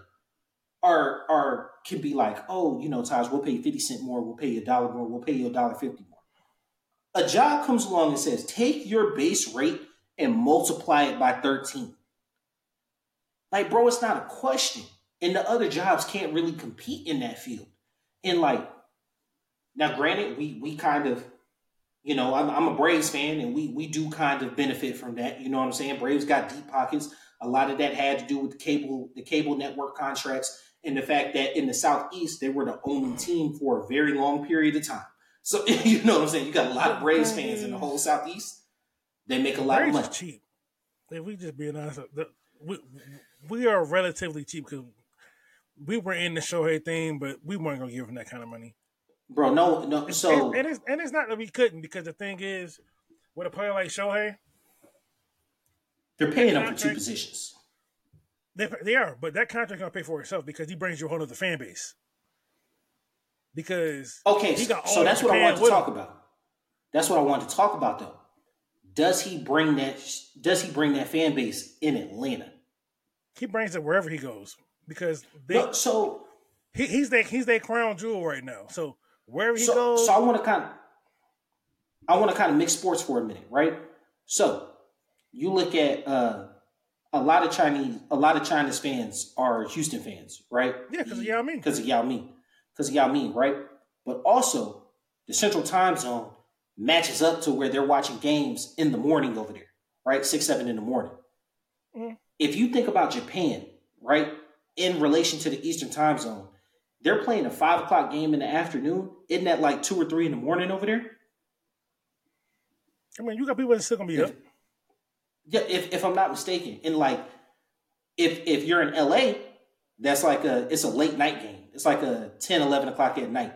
A: are are can be like, oh, you know, Taj, we'll pay you 50 cent more, we'll pay you a dollar more, we'll pay you a dollar fifty. A job comes along and says, take your base rate and multiply it by 13. Like, bro, it's not a question. And the other jobs can't really compete in that field. And like, now granted, we we kind of you know, I'm, I'm a Braves fan, and we we do kind of benefit from that. You know what I'm saying? Braves got deep pockets. A lot of that had to do with the cable the cable network contracts and the fact that in the southeast they were the only team for a very long period of time. So you know what I'm saying? You got a lot of Braves fans in the whole southeast. They make a lot Braves of money.
B: cheap. If we just being honest, we we are relatively cheap because we were in the Shohei thing, but we weren't gonna give him that kind of money.
A: Bro, no, no. So
B: and, and, it's and it's not that we couldn't because the thing is, with a player like Shohei,
A: they're paying him for two positions.
B: They, they are, but that contract gonna pay for itself because he brings you a whole other fan base. Because
A: okay, so, so that's what I want to talk him. about. That's what I want to talk about, though. Does he bring that? Does he bring that fan base in Atlanta?
B: He brings it wherever he goes because they.
A: No, so
B: he, he's that he's that crown jewel right now. So wherever he
A: so,
B: goes,
A: so I want to kind of, I want to kind of mix sports for a minute, right? So you look at uh, a lot of Chinese, a lot of China's fans are Houston fans, right?
B: Yeah, because of Yao Ming.
A: Because of Yao Ming. Because of Yao Ming, right? But also the Central Time Zone matches up to where they're watching games in the morning over there, right? Six, seven in the morning. Mm-hmm. If you think about Japan, right, in relation to the Eastern Time Zone, they're playing a five o'clock game in the afternoon. Isn't that like two or three in the morning over there?
B: I mean, you got people that still gonna be if, up.
A: Yeah, if, if I'm not mistaken. And like if if you're in LA, that's like a it's a late night game. It's like a 10, 11 o'clock at night.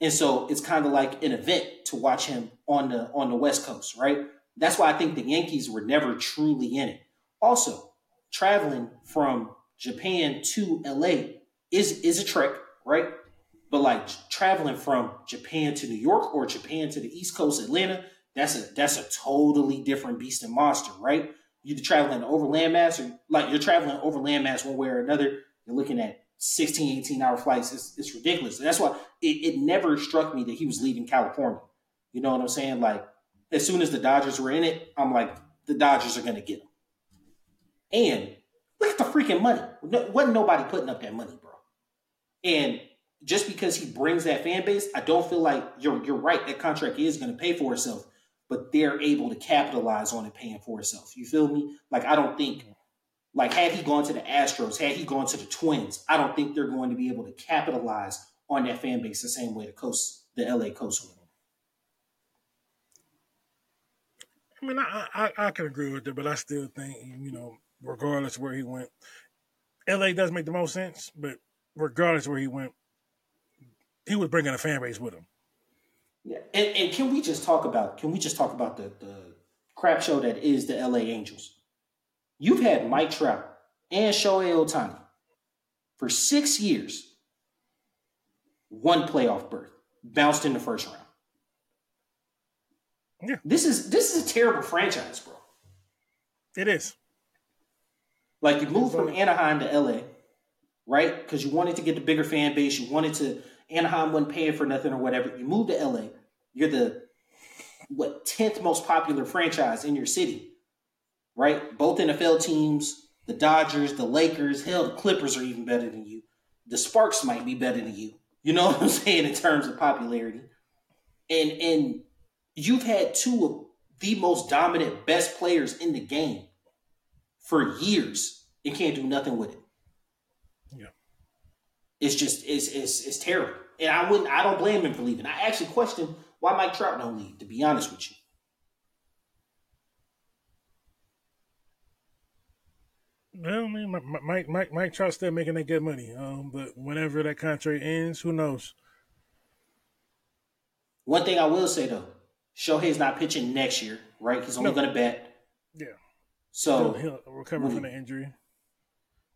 A: And so it's kind of like an event to watch him on the on the West Coast, right? That's why I think the Yankees were never truly in it. Also, traveling from Japan to LA is is a trek, right? But like traveling from Japan to New York or Japan to the East Coast, Atlanta, that's a that's a totally different beast and monster, right? You're traveling over landmass, or like you're traveling over landmass one way or another. You're looking at 16, 18 hour flights. It's, it's ridiculous. And that's why it, it never struck me that he was leaving California. You know what I'm saying? Like as soon as the Dodgers were in it, I'm like, the Dodgers are going to get him. And look at the freaking money. No, wasn't nobody putting up that money, bro. And just because he brings that fan base, I don't feel like you're you're right. That contract is going to pay for itself, but they're able to capitalize on it paying for itself. You feel me? Like I don't think, like had he gone to the Astros, had he gone to the Twins, I don't think they're going to be able to capitalize on that fan base the same way the coast, the LA Coast will.
B: I mean, I, I I can agree with that, but I still think you know, regardless where he went, LA does make the most sense. But regardless where he went, he was bringing a fan base with him.
A: Yeah, and, and can we just talk about can we just talk about the the crap show that is the LA Angels? You've had Mike Trout and Shohei Ohtani for six years, one playoff berth, bounced in the first round. Yeah. This is this is a terrible franchise, bro.
B: It is.
A: Like you moved from Anaheim to LA right? Because you wanted to get the bigger fan base. You wanted to Anaheim wasn't paying for nothing or whatever. You moved to LA. You're the what tenth most popular franchise in your city, right? Both NFL teams, the Dodgers, the Lakers, hell, the Clippers are even better than you. The Sparks might be better than you. You know what I'm saying in terms of popularity, and and you've had two of the most dominant, best players in the game for years and can't do nothing with it. Yeah. It's just it's it's it's terrible. And I wouldn't I don't blame him for leaving. I actually question why Mike Trout don't leave, to be honest with you.
B: Well, I mean, Mike, Mike, Mike Trout's still making that good money. Um, but whenever that contract ends, who knows?
A: One thing I will say though, Shohei's not pitching next year, right? He's only no. going to bet.
B: Yeah.
A: So
B: he'll, he'll recover from the injury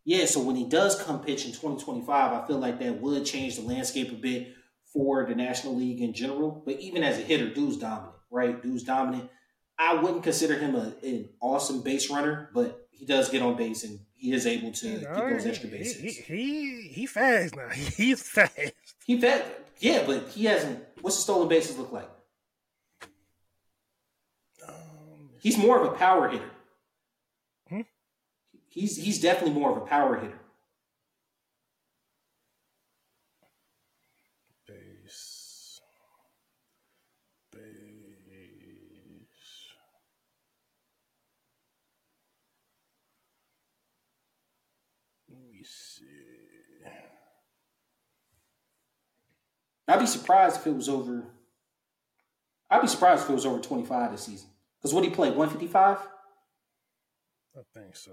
A: yeah, so when he does come pitch in 2025, I feel like that would change the landscape a bit for the National League in general. But even as a hitter, dude's dominant, right? Dude's dominant. I wouldn't consider him a, an awesome base runner, but he does get on base and he is able to you know, get those extra bases.
B: He, he he fast now. He's fast.
A: He fast. Yeah, but he hasn't. What's the stolen bases look like? Um, He's more of a power hitter Hmm? he's he's definitely more of a power hitter.
B: Base. Base. see.
A: I'd be surprised if it was over. I'd be surprised if it was over 25 this season. Because what he played, 155?
B: I think so.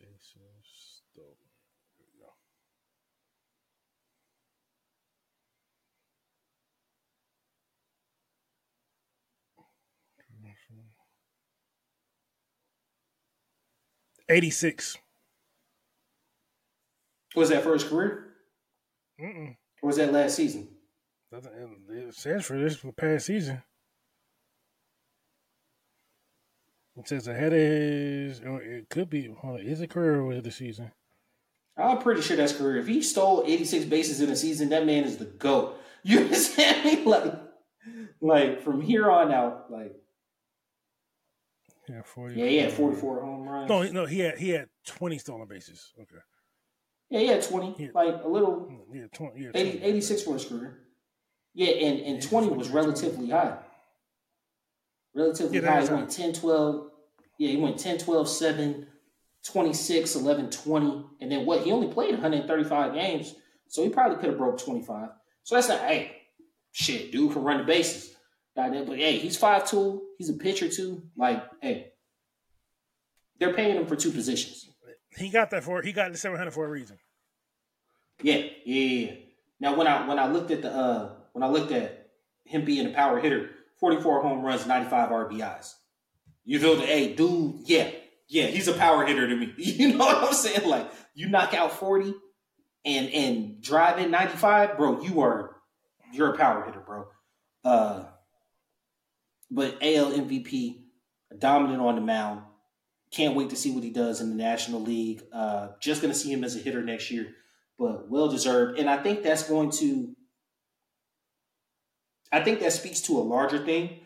B: Bases stolen. Here we go. Eighty-six.
A: Was that for his career?
B: Mm-mm.
A: Or was that last season?
B: It says for this for past season. It says ahead of his, or it could be. Hold on, is it career or was it the season?
A: I'm pretty sure that's career. If he stole 86 bases in a season, that man is the GOAT. You understand me? Like, like from here on out, like,
B: Yeah, forty.
A: yeah, he had 44 home runs.
B: No, no, he had he had twenty stolen bases. Okay,
A: Yeah, he had 20.
B: Yeah.
A: Like, a little,
B: yeah, twenty. Yeah,
A: 80, 86 for his career. Yeah, and, and 20 was relatively high. Relatively
B: Yeah,
A: high. He went 10, 12. Yeah, he went 10, 12, 7, 26, 11, 20. And then what? He only played 135 games. So he probably could have broke 25. So that's not, hey, shit, dude can run the bases. Goddamn, But hey, he's 5'2. He's a pitcher too. Like, hey, they're paying him for two positions.
B: He got that for he got the seven hundred for a reason.
A: Yeah, yeah, yeah. Now when I when I looked at the uh when I looked at him being a power hitter, 44 home runs, 95 RBIs. You feel the hey, dude, yeah, yeah, he's a power hitter to me. You know what I'm saying? Like you knock out 40 and and drive in 95, bro, you are you're a power hitter, bro. Uh but AL MVP, dominant on the mound. Can't wait to see what he does in the National League. Uh, just going to see him as a hitter next year, but well deserved. And I think that's going to, I think that speaks to a larger thing.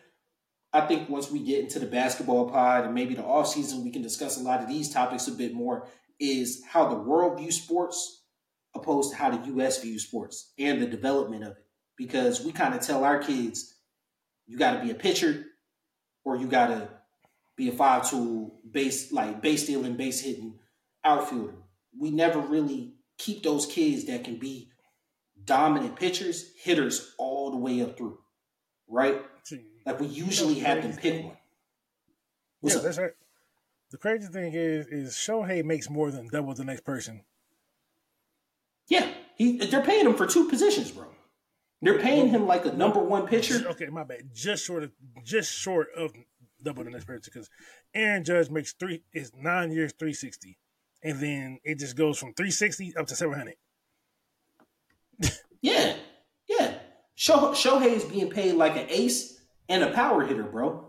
A: I think once we get into the basketball pod and maybe the offseason, we can discuss a lot of these topics a bit more. Is how the world views sports opposed to how the U.S. views sports and the development of it. Because we kind of tell our kids, you got to be a pitcher or you got to be a five tool base like base stealing, base hitting outfielder. We never really keep those kids that can be dominant pitchers, hitters all the way up through, right? Like we usually have them pick one. What's
B: yeah,
A: up?
B: that's right. The crazy thing is, is Shohei makes more than double the next person.
A: Yeah, he they're paying him for two positions, bro. They're paying him like a number one pitcher.
B: Okay, my bad. Just short of, just short of double the next person because Aaron Judge makes three is nine years three sixty, and then it just goes from three sixty up to seven hundred.
A: Yeah, yeah. Show, Shohei is being paid like an ace and a power hitter, bro.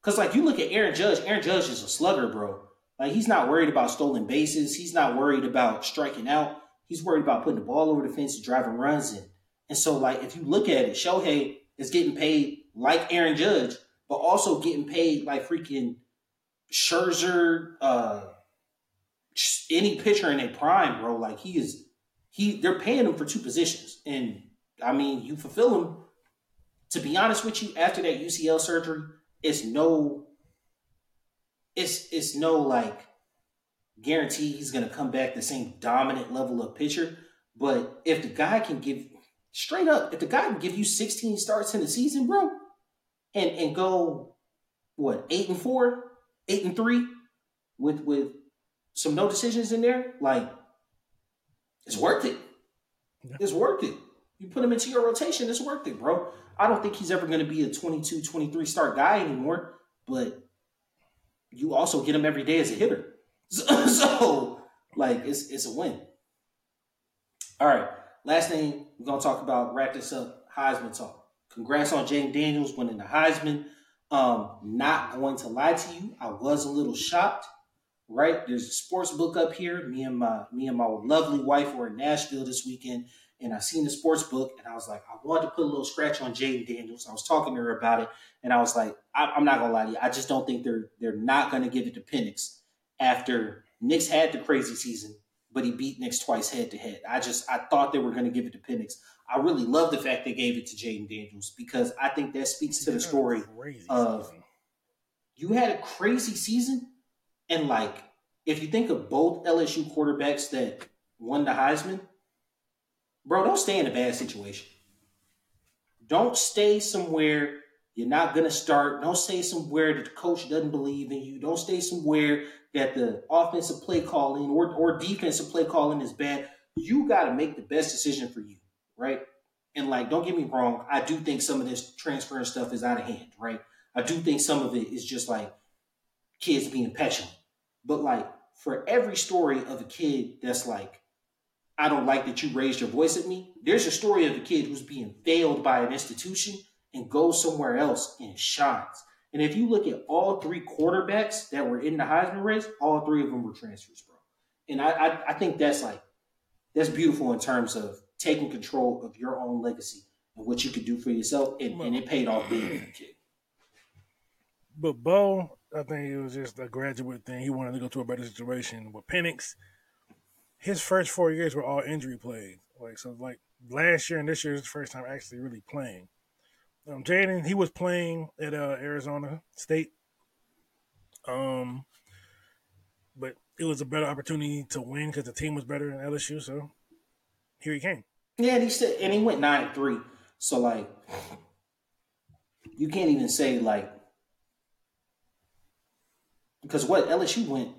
A: Because like you look at Aaron Judge, Aaron Judge is a slugger, bro. Like he's not worried about stolen bases. He's not worried about striking out. He's worried about putting the ball over the fence and driving runs in. And so, like, if you look at it, Shohei is getting paid like Aaron Judge, but also getting paid like freaking Scherzer, uh, any pitcher in a prime, bro. Like he is, he they're paying him for two positions, and I mean, you fulfill him. To be honest with you, after that UCL surgery, it's no, it's it's no like guarantee he's gonna come back the same dominant level of pitcher. But if the guy can give straight up, if the guy can give you 16 starts in the season, bro, and and go what eight and four, eight and three, with with some no decisions in there, like it's worth it.
B: Yeah.
A: It's worth it. You put him into your rotation, it's worth it, bro. I don't think he's ever going to be a 22, 23 start guy anymore, but you also get him every day as a hitter. So, so like, it's, it's a win. All right. Last thing we're going to talk about, wrap this up Heisman talk. Congrats on Jayden Daniels winning the Heisman. Um, not going to lie to you, I was a little shocked right? There's a sports book up here. Me and my me and my lovely wife were in Nashville this weekend, and I seen the sports book, and I was like, I wanted to put a little scratch on Jayden Daniels. I was talking to her about it, and I was like, I, I'm not gonna lie to you, I just don't think they're they're not gonna give it to Penix after Nix had the crazy season, but he beat Nix twice head to head. I just I thought they were gonna give it to Penix. I really love the fact they gave it to Jayden Daniels because I think that speaks to the story of- you had a crazy season and like if you think of both LSU quarterbacks that won the Heisman, bro, don't stay in a bad situation. Don't stay somewhere you're not gonna start. Don't stay somewhere that the coach doesn't believe in you. Don't stay somewhere that the offensive play calling or, or defensive play calling is bad. You got to make the best decision for you, right? And like, don't get me wrong, I do think some of this transfer stuff is out of hand, right? I do think some of it is just like kids being petulant. But like, for every story of a kid that's like, I don't like that you raised your voice at me, there's a story of a kid who's being failed by an institution and goes somewhere else and shines. And if you look at all three quarterbacks that were in the Heisman race, all three of them were transfers, bro. And I, I, I think that's like that's beautiful in terms of taking control of your own legacy and what you could do for yourself, and, and it paid off big for the kid.
B: But Bo, I think it was just a graduate thing. He wanted to go to a better situation. With Penix, his first four years were all injury played. Like so, like last year and this year is the first time actually really playing. Um, Jayden, he was playing at uh, Arizona State. Um, but it was a better opportunity to win because the team was better than LSU. So here he came.
A: Yeah, and he said, and he went nine and three. So like, you can't even say like, because what LSU went,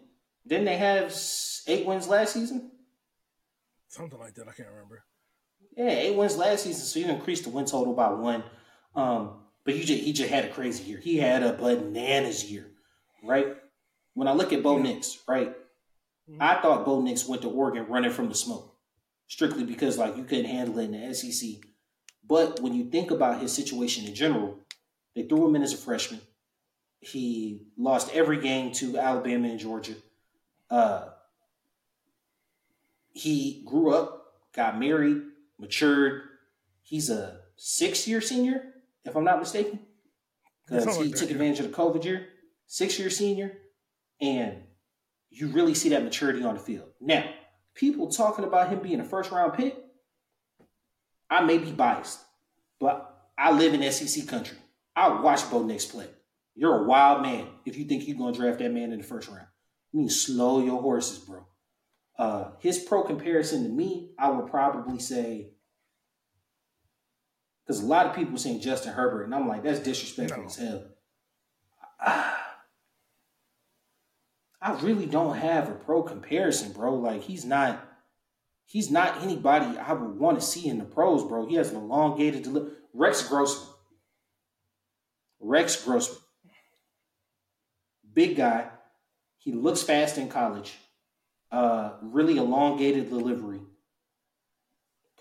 A: didn't they have eight wins last season?
B: Something like that. I can't remember.
A: Yeah, eight wins last season, so you increased the win total by one. Um, but he just he just had a crazy year. He had a bananas year, right? When I look at Bo Nix, right? Mm-hmm. I thought Bo Nix went to Oregon running from the smoke, strictly because like you couldn't handle it in the SEC. But when you think about his situation in general, they threw him in as a freshman. He lost every game to Alabama and Georgia. Uh, he grew up, got married, matured. He's a six year senior if I'm not mistaken, because he took advantage of the COVID year, six year senior, and you really see that maturity on the field. Now, people talking about him being a first round pick, I may be biased, but I live in SEC country. I watch Bo Nix play. You're a wild man if you think you're going to draft that man in the first round. You need to slow your horses, bro. Uh, his pro comparison to me, I would probably say because a lot of people saying Justin Herbert, and I'm like, that's disrespectful no. as hell. I, I really don't have a pro comparison, bro. Like he's not, he's not anybody I would want to see in the pros, bro. He has an elongated delivery. Rex Grossman. Rex Grossman. Big guy. He looks fast in college. Uh, really elongated delivery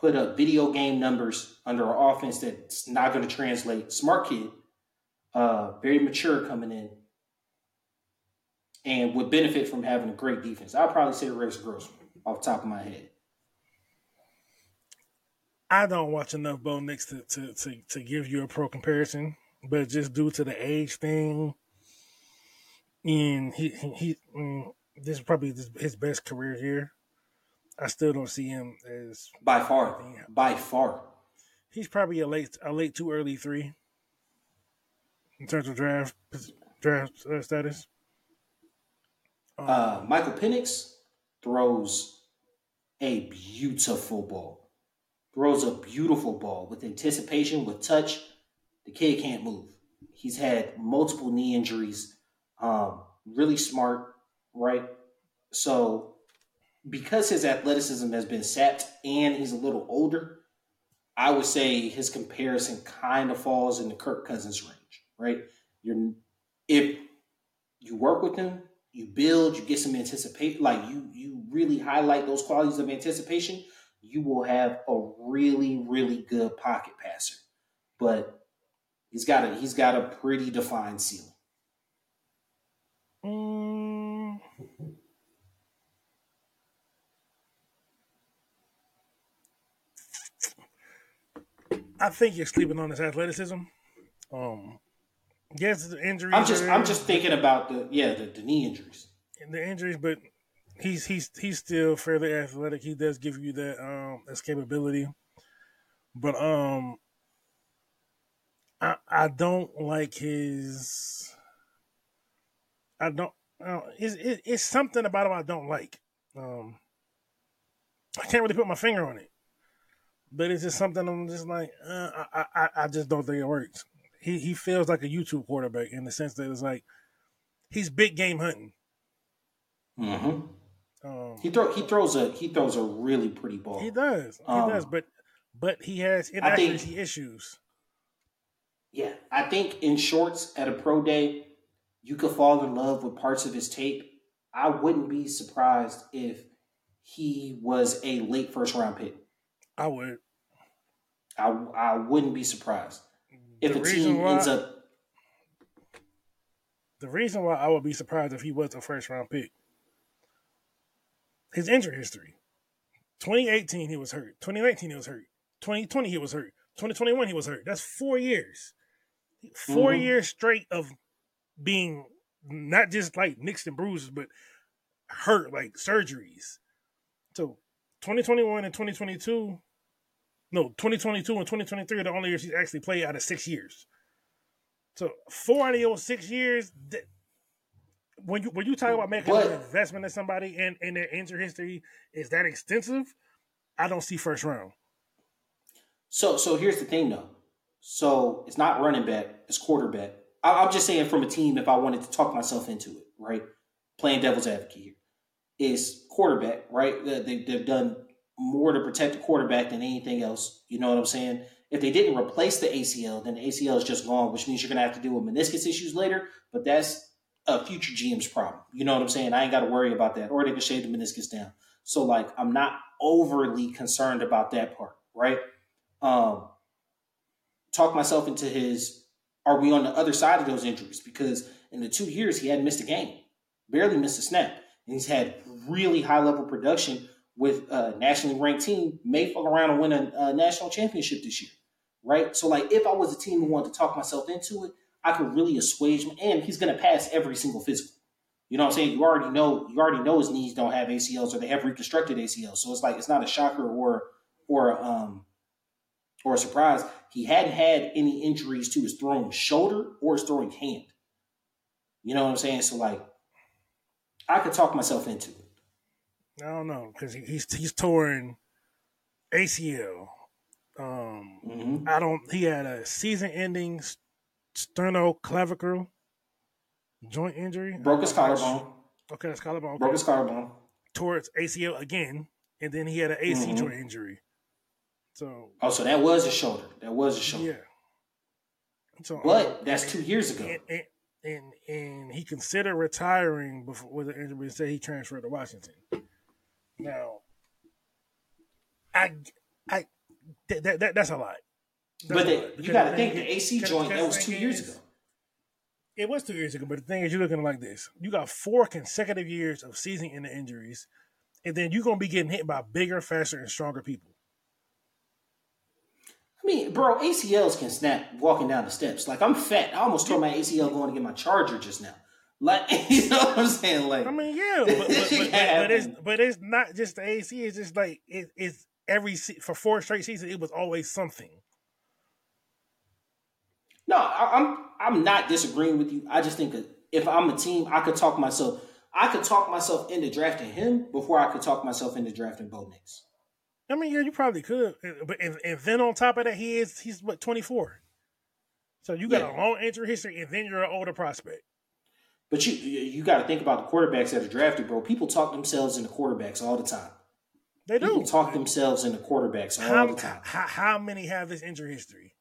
A: put up video game numbers under an offense that's not going to translate. Smart kid, uh, very mature coming in, and would benefit from having a great defense. I'll probably say Rex Grossman off the top of my head.
B: I don't watch enough Bo Nix to, to, to, to give you a pro comparison, but just due to the age thing, and he he, he mm, this is probably his best career here. I still don't see him as
A: by far. By far,
B: he's probably a late a late too early three in terms of draft draft uh, status.
A: Um, uh, Michael Penix throws a beautiful ball. Throws a beautiful ball with anticipation, with touch. The kid can't move. He's had multiple knee injuries. Um, really smart, right? So because his athleticism has been sapped and he's a little older, I would say his comparison kind of falls in the Kirk Cousins range, right? You're if you work with him, you build, you get some anticipation, like you you really highlight those qualities of anticipation, you will have a really really good pocket passer. But he's got a he's got a pretty defined ceiling. Mm.
B: I think you're sleeping on his athleticism. Um, yes, the injuries.
A: I'm just I'm just thinking about the yeah the, the knee injuries.
B: The injuries, but he's he's he's still fairly athletic. He does give you that um escapability, but um, I I don't like his. I don't uh, it's, it, it's something about him I don't like. Um, I can't really put my finger on it, but it's just something I'm just like, uh, I, I, I just don't think it works. He he feels like a YouTube quarterback in the sense that it's like he's big game hunting.
A: Mm-hmm. Um, he throw he throws a he throws a really pretty ball.
B: He does. He um, does, but but he has inaccuracy think, issues.
A: Yeah, I think in shorts at a pro day, you could fall in love with parts of his tape. I wouldn't be surprised if he was a late first round pick.
B: I would.
A: I I wouldn't be surprised if the a team why, ends up.
B: The reason why I would be surprised if he was a first round pick, his injury history. 2018 he was hurt. 2019 he was hurt. 2020 he was hurt. 2021 he was hurt. That's four years. 4 mm-hmm. years straight of being not just like nicks and bruises, but hurt like surgeries. So 2021 and 2022, no, 2022 and 2023 are the only years he's actually played out of six years. So four out of those six years, that, when you when you talk about making what? an investment in somebody and, and their injury history is that extensive, I don't see first round.
A: So so here's the thing though. So it's not running back, it's quarterback. I, am just saying from a team if I wanted to talk myself into it, right? Playing devil's advocate here is quarterback, right? They, they've done more to protect the quarterback than anything else. You know what I'm saying? If they didn't replace the ACL, then the ACL is just gone, which means you're going to have to deal with meniscus issues later. But that's a future GM's problem. You know what I'm saying? I ain't got to worry about that. Or they can shave the meniscus down. So, like, I'm not overly concerned about that part, right? Um, talk myself into his are we on the other side of those injuries? Because in the two years he hadn't missed a game, barely missed a snap. And he's had really high level production with a nationally ranked team, may fuck around and win a, a, national championship this year, right? So, like, if I was a team who wanted to talk myself into it, I could really assuage him. And he's going to pass every single physical. You know what I'm saying? You already know. You already know his knees don't have ACLs or they have reconstructed ACLs. So it's like it's not a shocker or or um or a surprise. He hadn't had any injuries to his throwing shoulder or his throwing hand. You know what I'm saying? So like, I could talk myself into it.
B: I don't know because he's he's torn ACL. Um, mm-hmm. I don't. He had a season-ending sternoclavicle joint injury.
A: Broke his collarbone.
B: Okay, that's collarbone.
A: Broke his collarbone.
B: Tore Towards ACL again, and then he had an AC mm-hmm. joint injury. So.
A: Oh, so that was a shoulder. That was a shoulder. Yeah. So, but um, that's two years ago.
B: And, and, and, and he considered retiring before with the injury. And said he transferred to Washington. Now, I, I, that, that that's a lot.
A: That's but the, you got to think the AC joint that was two years ago.
B: It was two years ago, but the thing is, you're looking like this. You got four consecutive years of season in the injuries, and then you're gonna be getting hit by bigger, faster, and stronger people.
A: I mean, bro, ACLs can snap walking down the steps. Like I'm fat. I almost tore my ACL going to get my charger just now. Like you know what I'm saying? Like
B: I mean, yeah, but, but, but, but it's but it's not just the AC. It's just like it, it's every for four straight seasons. It was always something.
A: No, I, I'm I'm not disagreeing with you. I just think if I'm a team, I could talk myself. I could talk myself into drafting him before I could talk myself into drafting Bo Nix.
B: I mean, yeah, you probably could, but and, and then on top of that, he is he's what twenty four. So you got yeah. a long injury history, and then you're an older prospect.
A: But you you got to think about the quarterbacks that are drafted, bro. People talk themselves into quarterbacks all the time.
B: They do
A: People talk themselves into quarterbacks all how, the time.
B: How, how many have this injury history?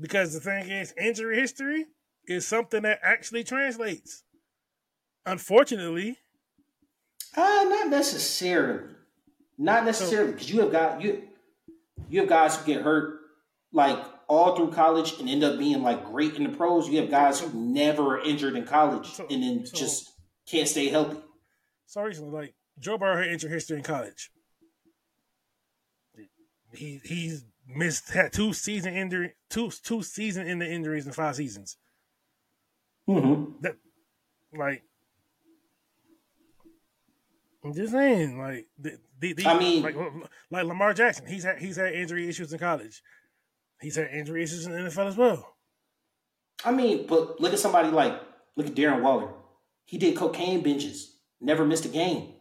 B: Because the thing is, injury history is something that actually translates. Unfortunately,
A: uh, not necessarily. Not necessarily because you have got you you have guys who get hurt like all through college and end up being like great in the pros. You have guys who never injured in college so, and then so, just can't stay healthy.
B: So recently, like Joe Burrow had injured history in college. He he's missed had two season injury two two season in the injuries in five seasons.
A: Mm-hmm.
B: That like I'm just saying, like the, the, the,
A: I mean,
B: like, like Lamar Jackson, he's had he's had injury issues in college. He's had injury issues in the NFL as well.
A: I mean, but look at somebody like Look at Darren Waller. He did cocaine binges, never missed a game.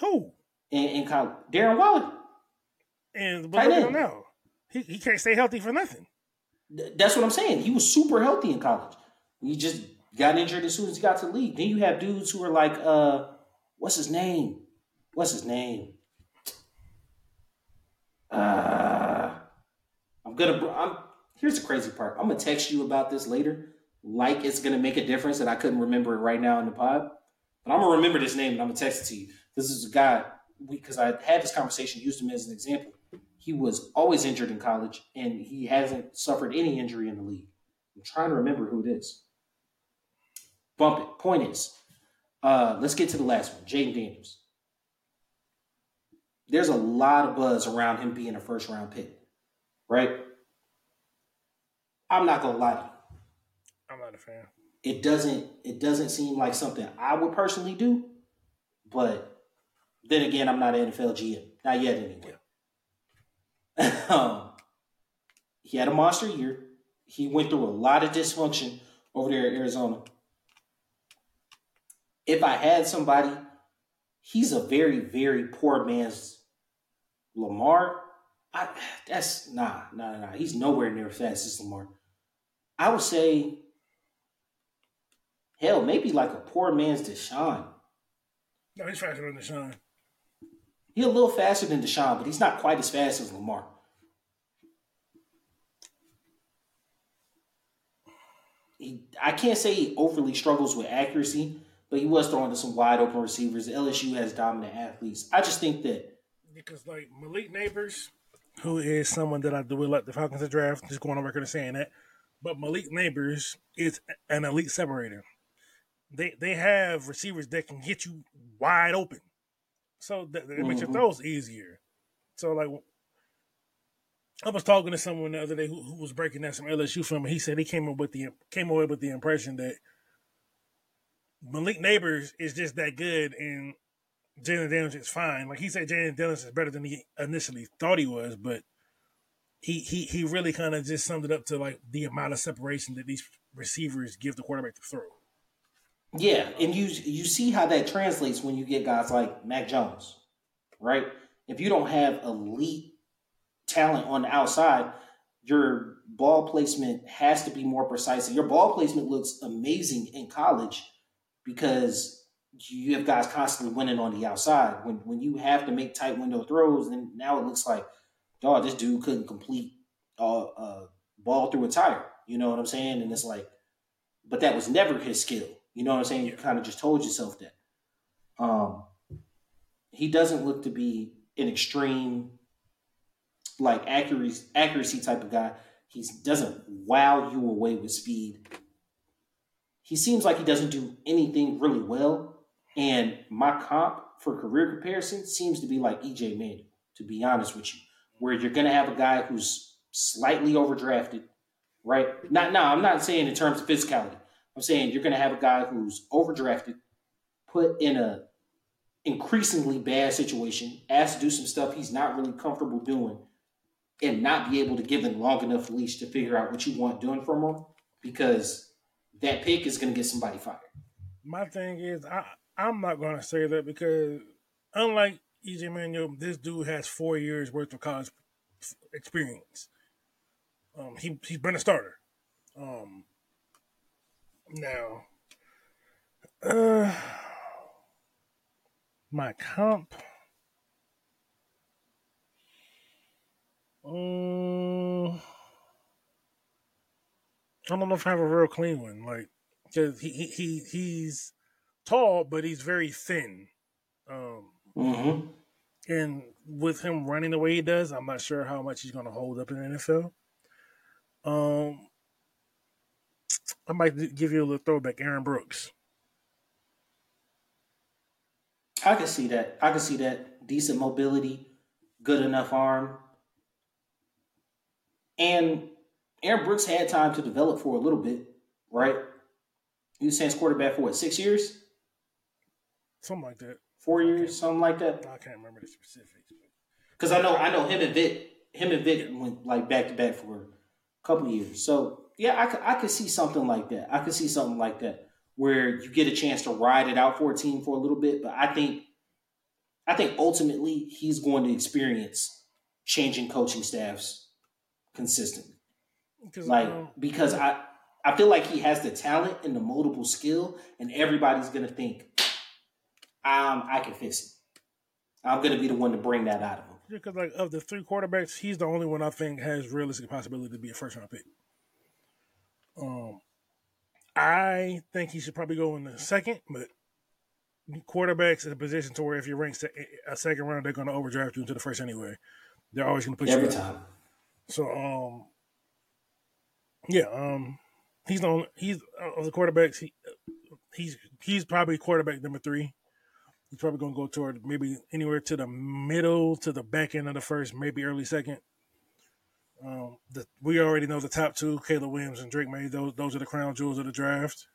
B: Who?
A: In, in college, Darren Waller.
B: And but look at him now. He he can't stay healthy for nothing.
A: That's what I'm saying. He was super healthy in college. He just got injured as soon as he got to the league. Then you have dudes who are like, uh, what's his name? What's his name? Uh, I'm gonna. I'm here's the crazy part. I'm gonna text you about this later, like it's gonna make a difference, and I couldn't remember it right now in the pod. But I'm gonna remember this name and I'm gonna text it to you. This is a guy because I had this conversation, used him as an example. He was always injured in college, and he hasn't suffered any injury in the league. I'm trying to remember who it is. Bump it. Point is, uh, let's get to the last one. Jayden Daniels. There's a lot of buzz around him being a first round pick, right? I'm not gonna lie to you.
B: I'm not a fan.
A: It doesn't. It doesn't seem like something I would personally do, but then again, I'm not an NFL GM. Not yet, anyway. um, he had a monster year. He went through a lot of dysfunction over there at Arizona. If I had somebody, he's a very, very poor man's Lamar. I, that's nah, nah, nah. He's nowhere near as fast as Lamar. I would say, hell, maybe like a poor man's Deshaun.
B: No, he's faster than Deshaun.
A: He's a little faster than Deshaun, but he's not quite as fast as Lamar. He, I can't say he overly struggles with accuracy, but he was throwing to some wide open receivers. LSU has dominant athletes. I just think that
B: because like Malik Nabers, who is someone that I do let the Falcons to draft, just going on record and saying that, but Malik Nabers is an elite separator. They they have receivers that can get you wide open, so that, that mm-hmm. makes your mm-hmm. throws easier. So like I was talking to someone the other day who, who was breaking down some LSU film, and he said he came up with the came away with the impression that Malik Nabers is just that good, and Jalen Daniels is fine. Like he said, Jalen Daniels is better than he initially thought he was, but he he he really kind of just summed it up to like the amount of separation that these receivers give the quarterback to throw.
A: Yeah, and you you see how that translates when you get guys like Mac Jones, right? If you don't have elite talent on the outside, your ball placement has to be more precise. And your ball placement looks amazing in college because you have guys constantly winning on the outside. When when you have to make tight window throws, then now it looks like, dog, this dude couldn't complete a, a ball through a tire. You know what I'm saying? And it's like, but that was never his skill. You know what I'm saying? You kind of just told yourself that. Um, he doesn't look to be an extreme like accuracy accuracy type of guy. He doesn't wow you away with speed. He seems like he doesn't do anything really well. And my comp for career comparison seems to be like EJ Manuel, to be honest with you, where you're gonna have a guy who's slightly overdrafted, right? Not now, I'm not saying in terms of physicality. I'm saying you're gonna have a guy who's overdrafted, put in a increasingly bad situation, asked to do some stuff he's not really comfortable doing, and not be able to give them long enough leash to figure out what you want doing from him because that pick is going to get somebody fired.
B: My thing is, I I'm not going to say that because unlike EJ Manuel, this dude has four years worth of college experience. Um, he he's been a starter. Um, now, uh, my comp Um, I don't know if I have a real clean one. Like, cause he, he, he he's tall, but he's very thin. Um, mm-hmm. and with him running the way he does, I'm not sure how much he's going to hold up in the NFL. Um, I might give you a little throwback, Aaron Brooks.
A: I can see that. I can see that decent mobility, good enough arm. And Aaron Brooks had time to develop for a little bit, right? He was Saints quarterback for what, six years?
B: Something like that.
A: Four years, something like that.
B: I can't remember the specifics.
A: Because I know I know him and Vic, him and Vic went like back to back for a couple years. So yeah, I could I could see something like that. I could see something like that where you get a chance to ride it out for a team for a little bit. But I think, I think ultimately he's going to experience changing coaching staffs consistently. Like um, because I, I feel like he has the talent and the multiple skill, and everybody's gonna think, um, I can fix it. I'm gonna be the one to bring that out of him.
B: Because like of the three quarterbacks, he's the only one I think has realistic possibility to be a first round pick. Um, I think he should probably go in the second, but quarterbacks in a position to where if you rank a second round, they're going to overdraft you into the first anyway. They're always going to put
A: every
B: you
A: time.
B: So, um, yeah, um, he's the only, he's uh, of the quarterbacks. He he's he's probably quarterback number three. He's probably going to go toward maybe anywhere to the middle to the back end of the first, maybe early second. Um, the, we already know the top two, Caleb Williams and Drake Maye. Those those are the crown jewels of the draft.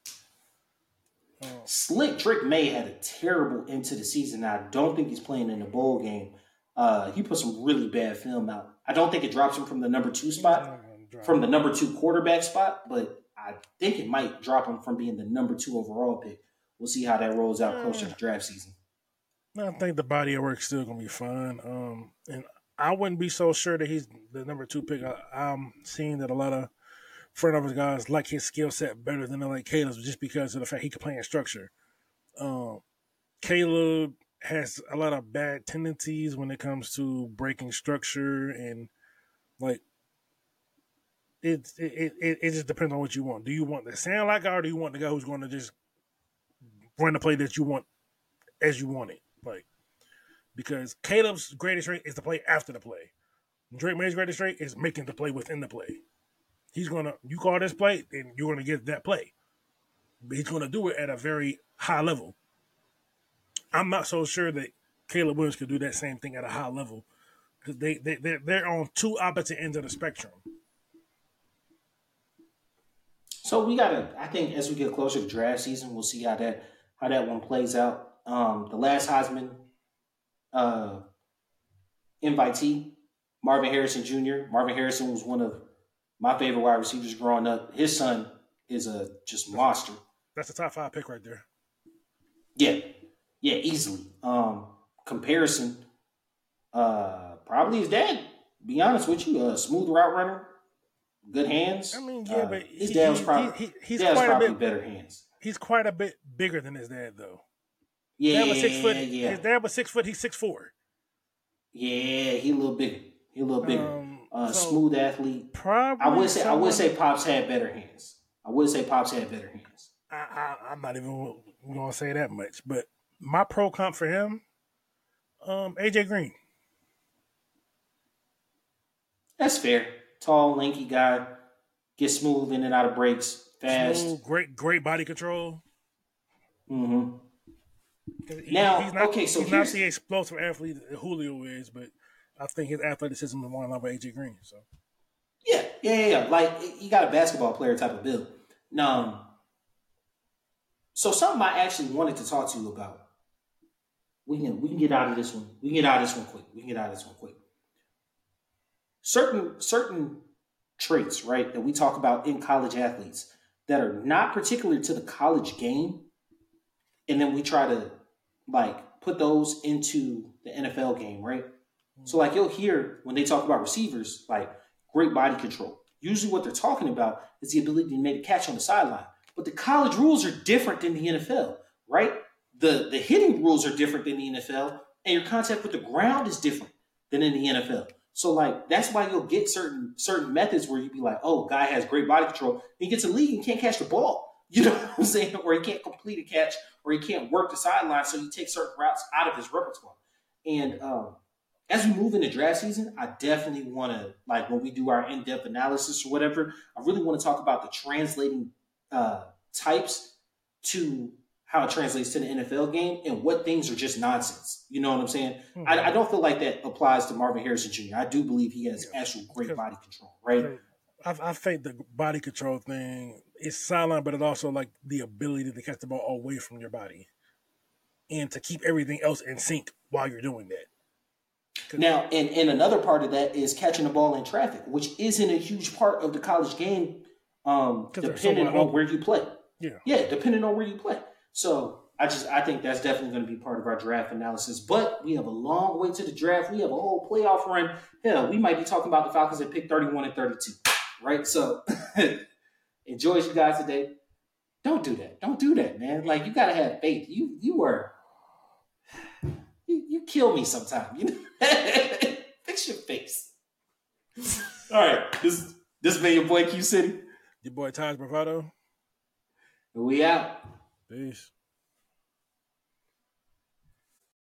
A: Um, Slick Drake Maye had a terrible end to the season. I don't think he's playing in the bowl game. Uh, he put some really bad film out. I don't think it drops him from the number two spot, from the number two quarterback spot, but I think it might drop him from being the number two overall pick. We'll see how that rolls out closer to draft season.
B: I think the body of work still gonna be fine. Um, and I wouldn't be so sure that he's the number two pick. I, am seeing that a lot of front office guys like his skill set better than they like Caleb's just because of the fact he can play in structure. Um, Caleb has a lot of bad tendencies when it comes to breaking structure and like it it, it, it just depends on what you want. Do you want the sound like guy or do you want the guy who's going to just run the play that you want as you want it? Because Caleb's greatest trait is to play after the play. Drake Maye's greatest trait is making the play within the play. He's gonna you call this play, and you're gonna get that play. But he's gonna do it at a very high level. I'm not so sure that Caleb Williams could do that same thing at a high level because they they they're, they're on two opposite ends of the spectrum.
A: So we gotta. I think as we get closer to draft season, we'll see how that how that one plays out. Um, the last Heisman uh, invitee, Marvin Harrison Jr. Marvin Harrison was one of my favorite wide receivers growing up. His son is a just monster.
B: That's a top five pick right there.
A: Yeah, yeah, easily. Um, comparison, uh, probably his dad. Be honest with you, a smooth route runner, good hands.
B: I mean, yeah, uh, but
A: his dad was probably he, he, he's quite probably a bit better hands.
B: He's quite a bit bigger than his dad, though.
A: Yeah,
B: dad
A: was
B: six foot. Yeah. His dad was six foot. He's six four.
A: Yeah, he a little bigger. He a little bigger. Um, uh, so smooth athlete. Probably. I would say. Someone, I would say Pops had better hands. I would say Pops had better hands.
B: I, I, am not even to say that much, but my pro comp for him, um, AJ Green.
A: That's fair. Tall, lanky guy, get smooth in and out of breaks, fast. Smooth,
B: great, great body control.
A: Mm-hmm. Now, he's not, okay, so
B: he's not the explosive athlete that Julio is, but I think his athleticism is more in line with AJ Green. So,
A: yeah, yeah, yeah, yeah. Like he got a basketball player type of build. Now, um, so something I actually wanted to talk to you about. We can we can get out of this one. We can get out of this one quick. We can get out of this one quick. Certain certain traits, right, that we talk about in college athletes that are not particular to the college game and then we try to like put those into the NFL game, right? Mm-hmm. So like you'll hear when they talk about receivers, like great body control. Usually what they're talking about is the ability to make a catch on the sideline. But the college rules are different than the NFL, right? The the hitting rules are different than the NFL, and your contact with the ground is different than in the NFL. So like that's why you'll get certain certain methods where you be like, oh, guy has great body control. He gets a league and can't catch the ball. You know what I'm saying? Or he can't complete a catch, or he can't work the sideline, so he takes certain routes out of his repertoire. And um, as we move into draft season, I definitely want to like when we do our in-depth analysis or whatever. I really want to talk about the translating uh, types to how it translates to the NFL game and what things are just nonsense. You know what I'm saying? Mm-hmm. I, I, don't feel like that applies to Marvin Harrison Jr. I do believe he has yeah. actual great body control, right?
B: I, I think the body control thing is silent, but it's also like the ability to catch the ball away from your body and to keep everything else in sync while you're doing that.
A: Now, and, and another part of that is catching the ball in traffic, which isn't a huge part of the college game, um, depending on where you play.
B: Yeah.
A: Yeah, depending on where you play. So I just I think that's definitely going to be part of our draft analysis. But we have a long way to the draft. We have a whole playoff run. Hell, we might be talking about the Falcons at pick 31 and 32. Right? So enjoy you guys today. Don't do that. Don't do that, man. Like you gotta have faith. You you were you, you kill me sometime. You know? Fix your face. All right. This this been your boy Q City.
B: Your boy Taj Bravado.
A: We out.
B: Peace.